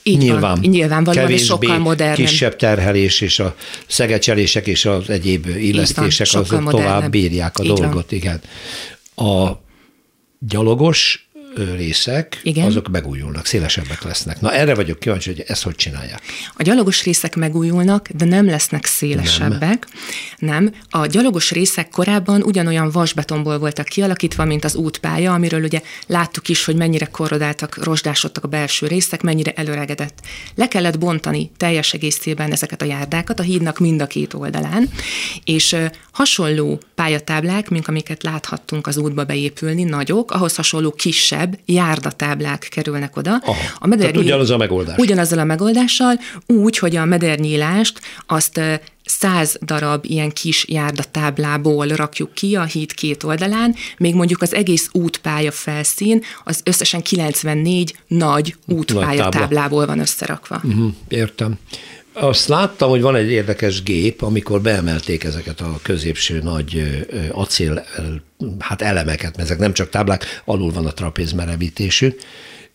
Speaker 6: Így Nyilván. Van, nyilvánvalóan, Kevésbé sokkal modernebb.
Speaker 1: kisebb terhelés, és a szegecselések és az egyéb illesztések azok tovább bírják a Így dolgot, van. igen. A gyalogos részek, Igen. azok megújulnak, szélesebbek lesznek. Na erre vagyok kíváncsi, hogy ezt hogy csinálják.
Speaker 6: A gyalogos részek megújulnak, de nem lesznek szélesebbek. Nem. nem. A gyalogos részek korábban ugyanolyan vasbetonból voltak kialakítva, mint az útpálya, amiről ugye láttuk is, hogy mennyire korrodáltak, rozsdásodtak a belső részek, mennyire előregedett. Le kellett bontani teljes egészében ezeket a járdákat a hídnak mind a két oldalán, és hasonló pályatáblák, mint amiket láthattunk az útba beépülni, nagyok, ahhoz hasonló kisebb kisebb járdatáblák kerülnek oda.
Speaker 1: Aha, a medernyíl... Tehát ugyanaz a megoldás.
Speaker 6: Ugyanazzal a megoldással, úgy, hogy a medernyílást azt száz darab ilyen kis járdatáblából rakjuk ki a híd két oldalán, még mondjuk az egész útpálya felszín az összesen 94 nagy útpályatáblából van összerakva.
Speaker 1: Uh-huh, értem. Azt láttam, hogy van egy érdekes gép, amikor beemelték ezeket a középső nagy acél hát elemeket, mert ezek nem csak táblák, alul van a trapéz merevítésű.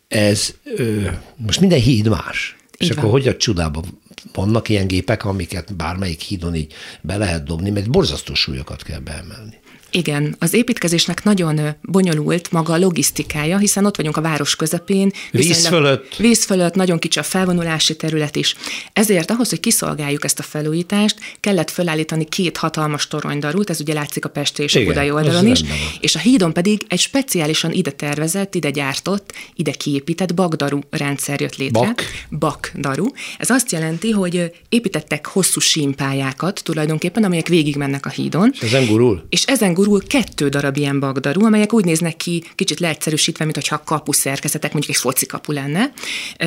Speaker 1: Ez most minden híd más. Így és van. akkor hogy a csodában vannak ilyen gépek, amiket bármelyik hídon így be lehet dobni, mert borzasztó súlyokat kell beemelni.
Speaker 6: Igen, az építkezésnek nagyon bonyolult maga a logisztikája, hiszen ott vagyunk a város közepén.
Speaker 1: Víz fölött.
Speaker 6: Víz fölött, nagyon kicsi a felvonulási terület is. Ezért ahhoz, hogy kiszolgáljuk ezt a felújítást, kellett felállítani két hatalmas toronydarút, ez ugye látszik a Pesti és Igen, a Budai oldalon is, és a hídon pedig egy speciálisan ide tervezett, ide gyártott, ide kiépített bagdaru rendszer jött létre.
Speaker 1: Bak?
Speaker 6: Bakdaru. Ez azt jelenti, hogy építettek hosszú símpályákat tulajdonképpen, amelyek végigmennek a hídon.
Speaker 1: És ezen gurul?
Speaker 6: És ezen gurul gurul kettő darab ilyen bagdarú, amelyek úgy néznek ki, kicsit leegyszerűsítve, mintha kapu szerkezetek, mondjuk egy foci kapu lenne,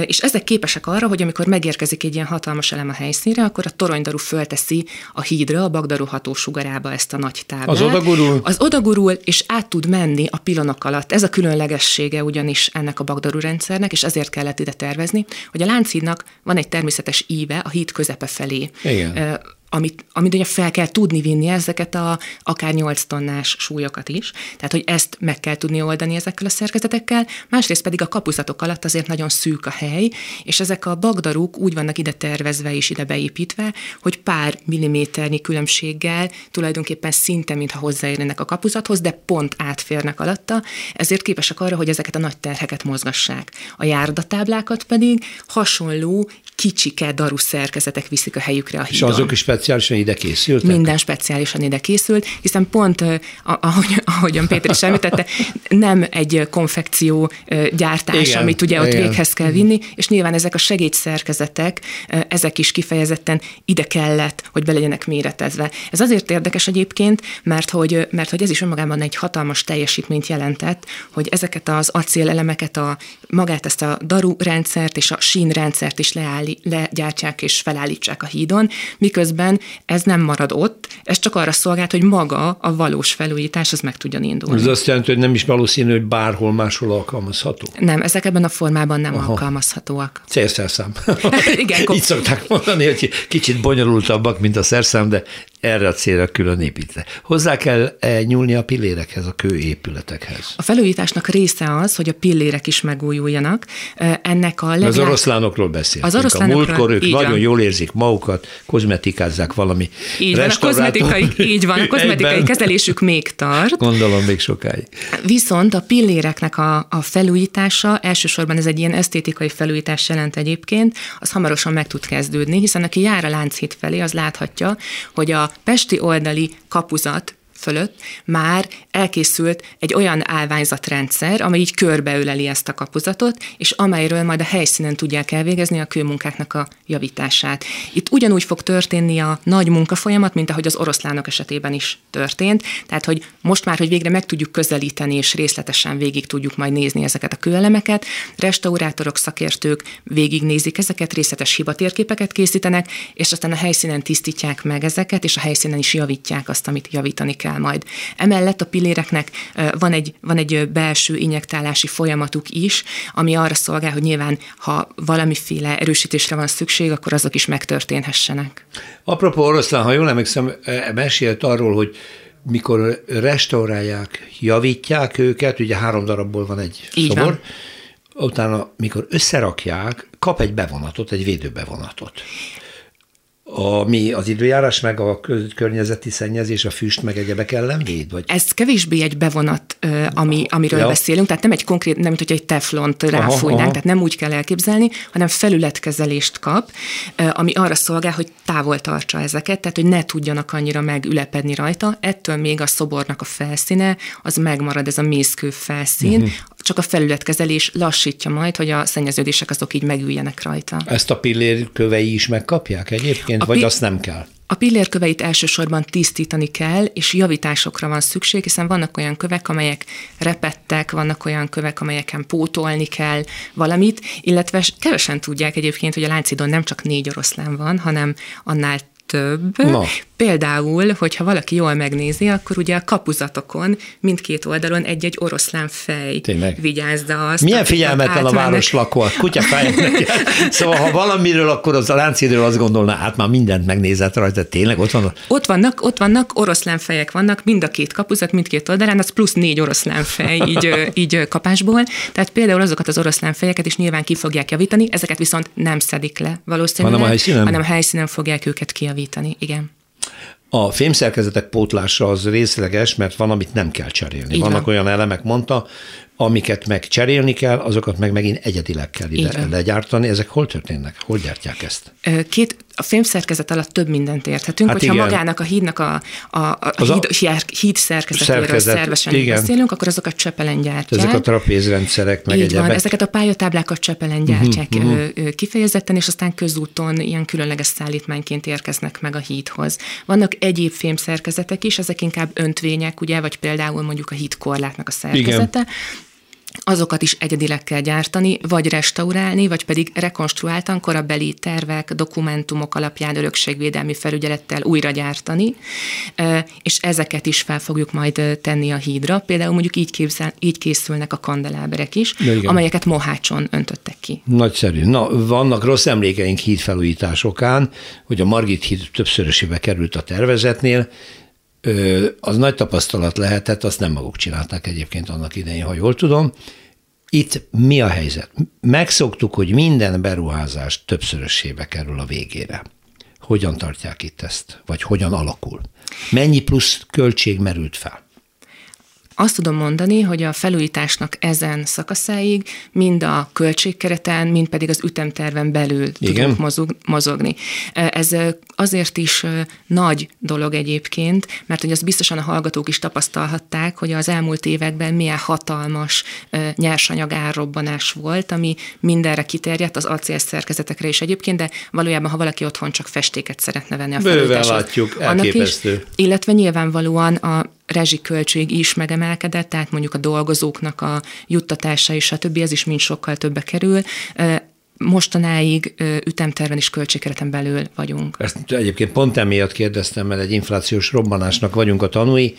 Speaker 6: és ezek képesek arra, hogy amikor megérkezik egy ilyen hatalmas elem a helyszínre, akkor a toronydarú fölteszi a hídra, a bagdarú hatósugarába ezt a nagy táblát.
Speaker 1: Az odagurul?
Speaker 6: Az odagurul, és át tud menni a pillanok alatt. Ez a különlegessége ugyanis ennek a bagdarú rendszernek, és ezért kellett ide tervezni, hogy a Lánchídnak van egy természetes íve a híd közepe felé.
Speaker 1: Igen
Speaker 6: amit, amit ugye fel kell tudni vinni ezeket a akár 8 tonnás súlyokat is, tehát hogy ezt meg kell tudni oldani ezekkel a szerkezetekkel, másrészt pedig a kapuzatok alatt azért nagyon szűk a hely, és ezek a bagdaruk úgy vannak ide tervezve és ide beépítve, hogy pár milliméternyi különbséggel tulajdonképpen szinte, mintha hozzáérnének a kapuzathoz, de pont átférnek alatta, ezért képesek arra, hogy ezeket a nagy terheket mozgassák. A járdatáblákat pedig hasonló kicsike daru szerkezetek viszik a helyükre a hídon.
Speaker 1: És azok is speciálisan ide készültek?
Speaker 6: Minden speciálisan ide készült, hiszen pont, ahogy, ahogyan Péter is említette, nem egy konfekció gyártás, igen, amit ugye ott igen. véghez kell vinni, és nyilván ezek a segédszerkezetek, ezek is kifejezetten ide kellett, hogy be legyenek méretezve. Ez azért érdekes egyébként, mert hogy, mert hogy ez is önmagában egy hatalmas teljesítményt jelentett, hogy ezeket az acélelemeket, a, magát ezt a daru rendszert és a sín rendszert is leállí, legyártsák és felállítsák a hídon, miközben ez nem marad ott, ez csak arra szolgált, hogy maga a valós felújítás az meg tudjon indulni.
Speaker 1: Ez azt jelenti, hogy nem is valószínű, hogy bárhol máshol alkalmazható?
Speaker 6: Nem, ezek ebben a formában nem Aha. alkalmazhatóak.
Speaker 1: Célszerszám. Igen, Így szokták mondani, hogy kicsit bonyolultabbak, mint a szerszám, de erre a célra külön építve. Hozzá kell -e nyúlni a pillérekhez, a kőépületekhez.
Speaker 6: A felújításnak része az, hogy a pillérek is megújuljanak. Ennek a
Speaker 1: leglát... Az oroszlánokról beszélünk. Az oroszlánokról, a múltkor ők nagyon van. jól érzik magukat, kozmetikázzák valami
Speaker 6: Így van, a kozmetikai, így van, a kozmetikai Egyben. kezelésük még tart.
Speaker 1: Gondolom még sokáig.
Speaker 6: Viszont a pilléreknek a, a felújítása, elsősorban ez egy ilyen esztétikai felújítás jelent egyébként, az hamarosan meg tud kezdődni, hiszen aki jár a Lánchíd felé, az láthatja, hogy a pesti oldali kapuzat fölött már elkészült egy olyan állványzatrendszer, amely így körbeöleli ezt a kapuzatot, és amelyről majd a helyszínen tudják elvégezni a kőmunkáknak a javítását. Itt ugyanúgy fog történni a nagy munkafolyamat, mint ahogy az oroszlánok esetében is történt, tehát hogy most már, hogy végre meg tudjuk közelíteni, és részletesen végig tudjuk majd nézni ezeket a kőelemeket, restaurátorok, szakértők végignézik ezeket, részletes hibatérképeket készítenek, és aztán a helyszínen tisztítják meg ezeket, és a helyszínen is javítják azt, amit javítani kell kell majd. Emellett a pilléreknek van egy, van egy belső injektálási folyamatuk is, ami arra szolgál, hogy nyilván, ha valamiféle erősítésre van szükség, akkor azok is megtörténhessenek.
Speaker 1: Apropó oroszlán, ha jól emlékszem, mesélt arról, hogy mikor restaurálják, javítják őket, ugye három darabból van egy Így szobor, van. utána, mikor összerakják, kap egy bevonatot, egy védőbevonatot ami az időjárás, meg a környezeti szennyezés, a füst, meg egyebek ellen véd? Vagy?
Speaker 6: Ez kevésbé egy bevonat, ami, amiről ja. beszélünk, tehát nem egy konkrét, nem mint hogy egy teflont ráfújnánk, tehát nem úgy kell elképzelni, hanem felületkezelést kap, ami arra szolgál, hogy távol tartsa ezeket, tehát hogy ne tudjanak annyira megülepedni rajta, ettől még a szobornak a felszíne, az megmarad ez a mészkő felszín, uh-huh. Csak a felületkezelés lassítja majd, hogy a szennyeződések azok így megüljenek rajta.
Speaker 1: Ezt a pillér kövei is megkapják egyébként? egyébként, a vagy pi- azt nem kell?
Speaker 6: A pillérköveit elsősorban tisztítani kell, és javításokra van szükség, hiszen vannak olyan kövek, amelyek repettek, vannak olyan kövek, amelyeken pótolni kell valamit, illetve kevesen tudják egyébként, hogy a Láncidon nem csak négy oroszlán van, hanem annál több. Na. Például, hogyha valaki jól megnézi, akkor ugye a kapuzatokon mindkét oldalon egy-egy oroszlán fej Tényleg. vigyázza azt.
Speaker 1: Milyen figyelmetlen a város lakó, a kutya Szóval, ha valamiről, akkor az a láncédről azt gondolná, hát már mindent megnézett rajta, tényleg ott van?
Speaker 6: Ott vannak, ott vannak oroszlán fejek vannak, mind a két kapuzat, mindkét oldalán, az plusz négy oroszlán fej így, így kapásból. Tehát például azokat az oroszlán fejeket is nyilván ki fogják javítani, ezeket viszont nem szedik le valószínűleg, hanem a helyszínen, hanem a helyszínen fogják őket kijavítani. Igen.
Speaker 1: A fémszerkezetek pótlása az részleges, mert van, amit nem kell cserélni. Így Vannak van. olyan elemek, mondta, amiket meg cserélni kell, azokat meg megint egyedileg kell ide legyártani. Ezek hol történnek? Hol gyártják ezt?
Speaker 6: Két, a filmszerkezet alatt több mindent érthetünk. Hát hogyha igen. magának a hídnak a, a, a, a híd, a híd szerkezetéről szerkezet, szervesen igen. beszélünk, akkor azokat Csepelen gyártják.
Speaker 1: Ezek a trapézrendszerek, meg Így van,
Speaker 6: ezeket a pályatáblákat Csepelen mhm, gyártják uh-huh, uh-huh. kifejezetten, és aztán közúton ilyen különleges szállítmányként érkeznek meg a hídhoz. Vannak egyéb fémszerkezetek is, ezek inkább öntvények, ugye, vagy például mondjuk a hídkorlátnak a szerkezete. Igen azokat is egyedileg kell gyártani, vagy restaurálni, vagy pedig rekonstruáltan korabeli tervek, dokumentumok alapján örökségvédelmi felügyelettel újra gyártani, és ezeket is fel fogjuk majd tenni a hídra. Például mondjuk így, képzel, így készülnek a kandeláberek is, amelyeket Mohácson öntöttek ki.
Speaker 1: Nagyszerű. Na, vannak rossz emlékeink hídfelújításokán, hogy a Margit híd többszörösébe került a tervezetnél, az nagy tapasztalat lehetett, azt nem maguk csinálták egyébként annak idején, ha jól tudom. Itt mi a helyzet? Megszoktuk, hogy minden beruházás többszörösébe kerül a végére. Hogyan tartják itt ezt? Vagy hogyan alakul? Mennyi plusz költség merült fel?
Speaker 6: Azt tudom mondani, hogy a felújításnak ezen szakaszáig mind a költségkereten, mind pedig az ütemterven belül Igen. tudunk mozog, mozogni. Ez azért is nagy dolog egyébként, mert hogy azt biztosan a hallgatók is tapasztalhatták, hogy az elmúlt években milyen hatalmas nyersanyag árrobbanás volt, ami mindenre kiterjedt, az acél szerkezetekre is egyébként, de valójában, ha valaki otthon csak festéket szeretne venni a
Speaker 1: felújításhoz. látjuk, elképesztő. Annak is,
Speaker 6: illetve nyilvánvalóan a rezsiköltség is megemelkedett, tehát mondjuk a dolgozóknak a juttatása és a többi, ez is mind sokkal többe kerül. Mostanáig ütemterven is költségkereten belül vagyunk.
Speaker 1: Ezt egyébként pont emiatt kérdeztem, mert egy inflációs robbanásnak vagyunk a tanúi,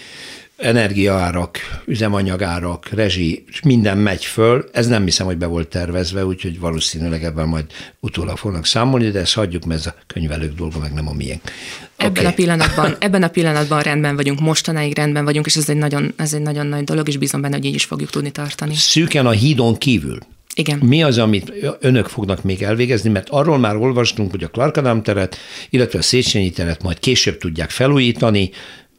Speaker 1: energiaárak, üzemanyagárak, rezsi, minden megy föl. Ez nem hiszem, hogy be volt tervezve, úgyhogy valószínűleg ebben majd utólag fognak számolni, de ezt hagyjuk, mert ez a könyvelők dolga, meg nem a miénk.
Speaker 6: Ebben, okay. a pillanatban, ebben a pillanatban rendben vagyunk, mostanáig rendben vagyunk, és ez egy nagyon, ez egy nagyon nagy dolog, és bízom benne, hogy így is fogjuk tudni tartani.
Speaker 1: Szűken a hídon kívül.
Speaker 6: Igen.
Speaker 1: Mi az, amit önök fognak még elvégezni, mert arról már olvastunk, hogy a Clark Adam teret, illetve a Széchenyi teret majd később tudják felújítani,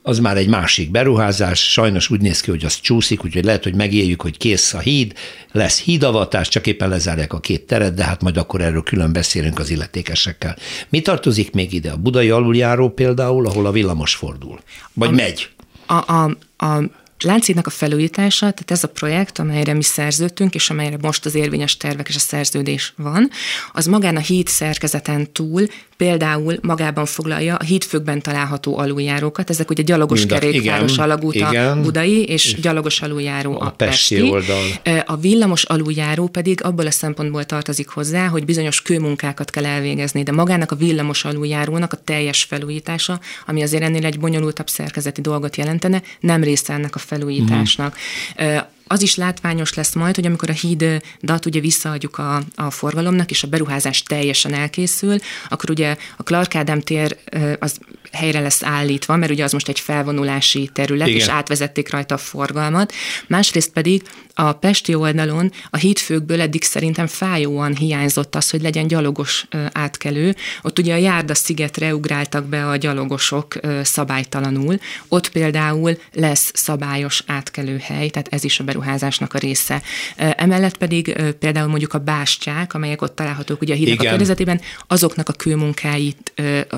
Speaker 1: az már egy másik beruházás, sajnos úgy néz ki, hogy az csúszik, úgyhogy lehet, hogy megéljük, hogy kész a híd, lesz hídavatás, csak éppen lezárják a két teret, de hát majd akkor erről külön beszélünk az illetékesekkel. Mi tartozik még ide? A budai aluljáró például, ahol a villamos fordul? Vagy a, megy?
Speaker 6: A, a, a Lánchídnak a felújítása, tehát ez a projekt, amelyre mi szerződtünk, és amelyre most az érvényes tervek és a szerződés van, az magán a híd szerkezeten túl például magában foglalja a hídfőkben található aluljárókat, ezek ugye gyalogos kerékpáros alagút a budai, és, és gyalogos aluljáró a, a pesti. pesti oldal. A villamos aluljáró pedig abból a szempontból tartozik hozzá, hogy bizonyos kőmunkákat kell elvégezni, de magának a villamos aluljárónak a teljes felújítása, ami azért ennél egy bonyolultabb szerkezeti dolgot jelentene, nem része ennek a felújításnak. Mm az is látványos lesz majd, hogy amikor a hídat ugye visszaadjuk a, a forgalomnak, és a beruházás teljesen elkészül, akkor ugye a Clark Ádám tér az helyre lesz állítva, mert ugye az most egy felvonulási terület, Igen. és átvezették rajta a forgalmat. Másrészt pedig a Pesti oldalon a hídfőkből eddig szerintem fájóan hiányzott az, hogy legyen gyalogos átkelő. Ott ugye a Járda szigetre ugráltak be a gyalogosok szabálytalanul. Ott például lesz szabályos átkelőhely, tehát ez is a beruházásnak a része. Emellett pedig például mondjuk a bástyák, amelyek ott találhatók ugye a hídnak Igen. a környezetében, azoknak a kőmunkáit,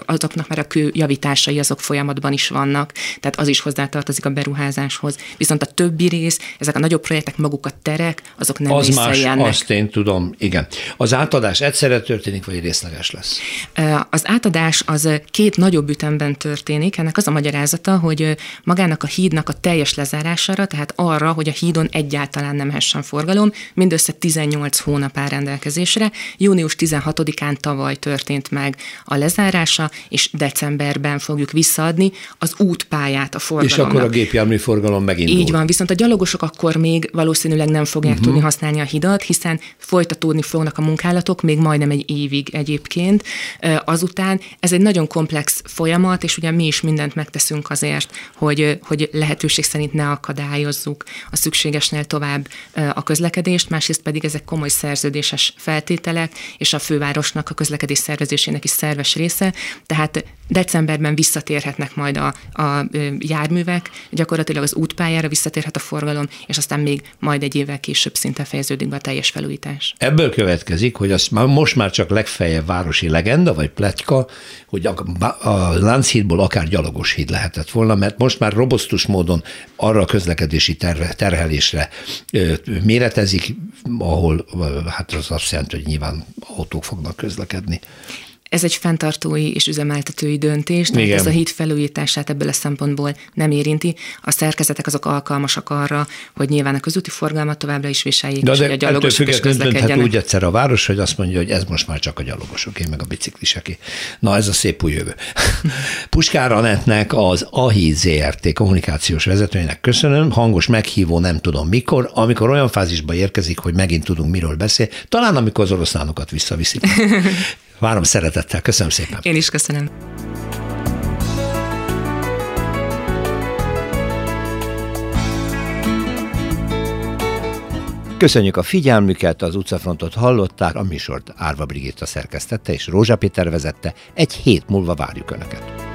Speaker 6: azoknak már a kő javításai azok folyamatban is vannak, tehát az is hozzátartozik a beruházáshoz. Viszont a többi rész, ezek a nagyobb projektek maguk a terek, azok nem
Speaker 1: az más, azt én tudom, igen. Az átadás egyszerre történik, vagy részleges lesz?
Speaker 6: Az átadás az két nagyobb ütemben történik. Ennek az a magyarázata, hogy magának a hídnak a teljes lezárására, tehát arra, hogy a hídon egyáltalán nem hessen forgalom, mindössze 18 hónap áll rendelkezésre. Június 16-án tavaly történt meg a lezárása, és decemberben fogjuk visszaadni az útpályát a forgalomnak.
Speaker 1: És akkor a gépjármű forgalom megindul.
Speaker 6: Így van, viszont a gyalogosok akkor még valószínűleg valószínűleg nem fogják uh-huh. tudni használni a hidat, hiszen folytatódni fognak a munkálatok, még majdnem egy évig egyébként. Azután ez egy nagyon komplex folyamat, és ugye mi is mindent megteszünk azért, hogy, hogy lehetőség szerint ne akadályozzuk a szükségesnél tovább a közlekedést, másrészt pedig ezek komoly szerződéses feltételek, és a fővárosnak a közlekedés szervezésének is szerves része, tehát decemberben visszatérhetnek majd a, a járművek, gyakorlatilag az útpályára visszatérhet a forgalom, és aztán még majd egy évvel később szinte fejeződik be a teljes felújítás.
Speaker 1: Ebből következik, hogy az most már csak legfeljebb városi legenda, vagy pletyka, hogy a, a Lánchídból akár gyalogos híd lehetett volna, mert most már robosztus módon arra a közlekedési terve, terhelésre ö, méretezik, ahol hát az azt jelenti, hogy nyilván autók fognak közlekedni
Speaker 6: ez egy fenntartói és üzemeltetői döntés, tehát Igen. ez a híd felújítását ebből a szempontból nem érinti. A szerkezetek azok alkalmasak arra, hogy nyilván a közúti forgalmat továbbra is viseljék,
Speaker 1: de és hogy a gyalogosok is közlekedjenek. úgy egyszer a város, hogy azt mondja, hogy ez most már csak a gyalogosoké, meg a bicikliseké. Na, ez a szép új jövő. Puskár Anettnek, az AHI ZRT kommunikációs vezetőjének köszönöm, hangos meghívó nem tudom mikor, amikor olyan fázisba érkezik, hogy megint tudunk miről beszélni, talán amikor az oroszlánokat visszaviszik. Várom szeretettel. Köszönöm szépen.
Speaker 6: Én is köszönöm.
Speaker 1: Köszönjük a figyelmüket, az utcafrontot hallották, a műsort Árva Brigitta szerkesztette és Rózsa Péter vezette. Egy hét múlva várjuk Önöket.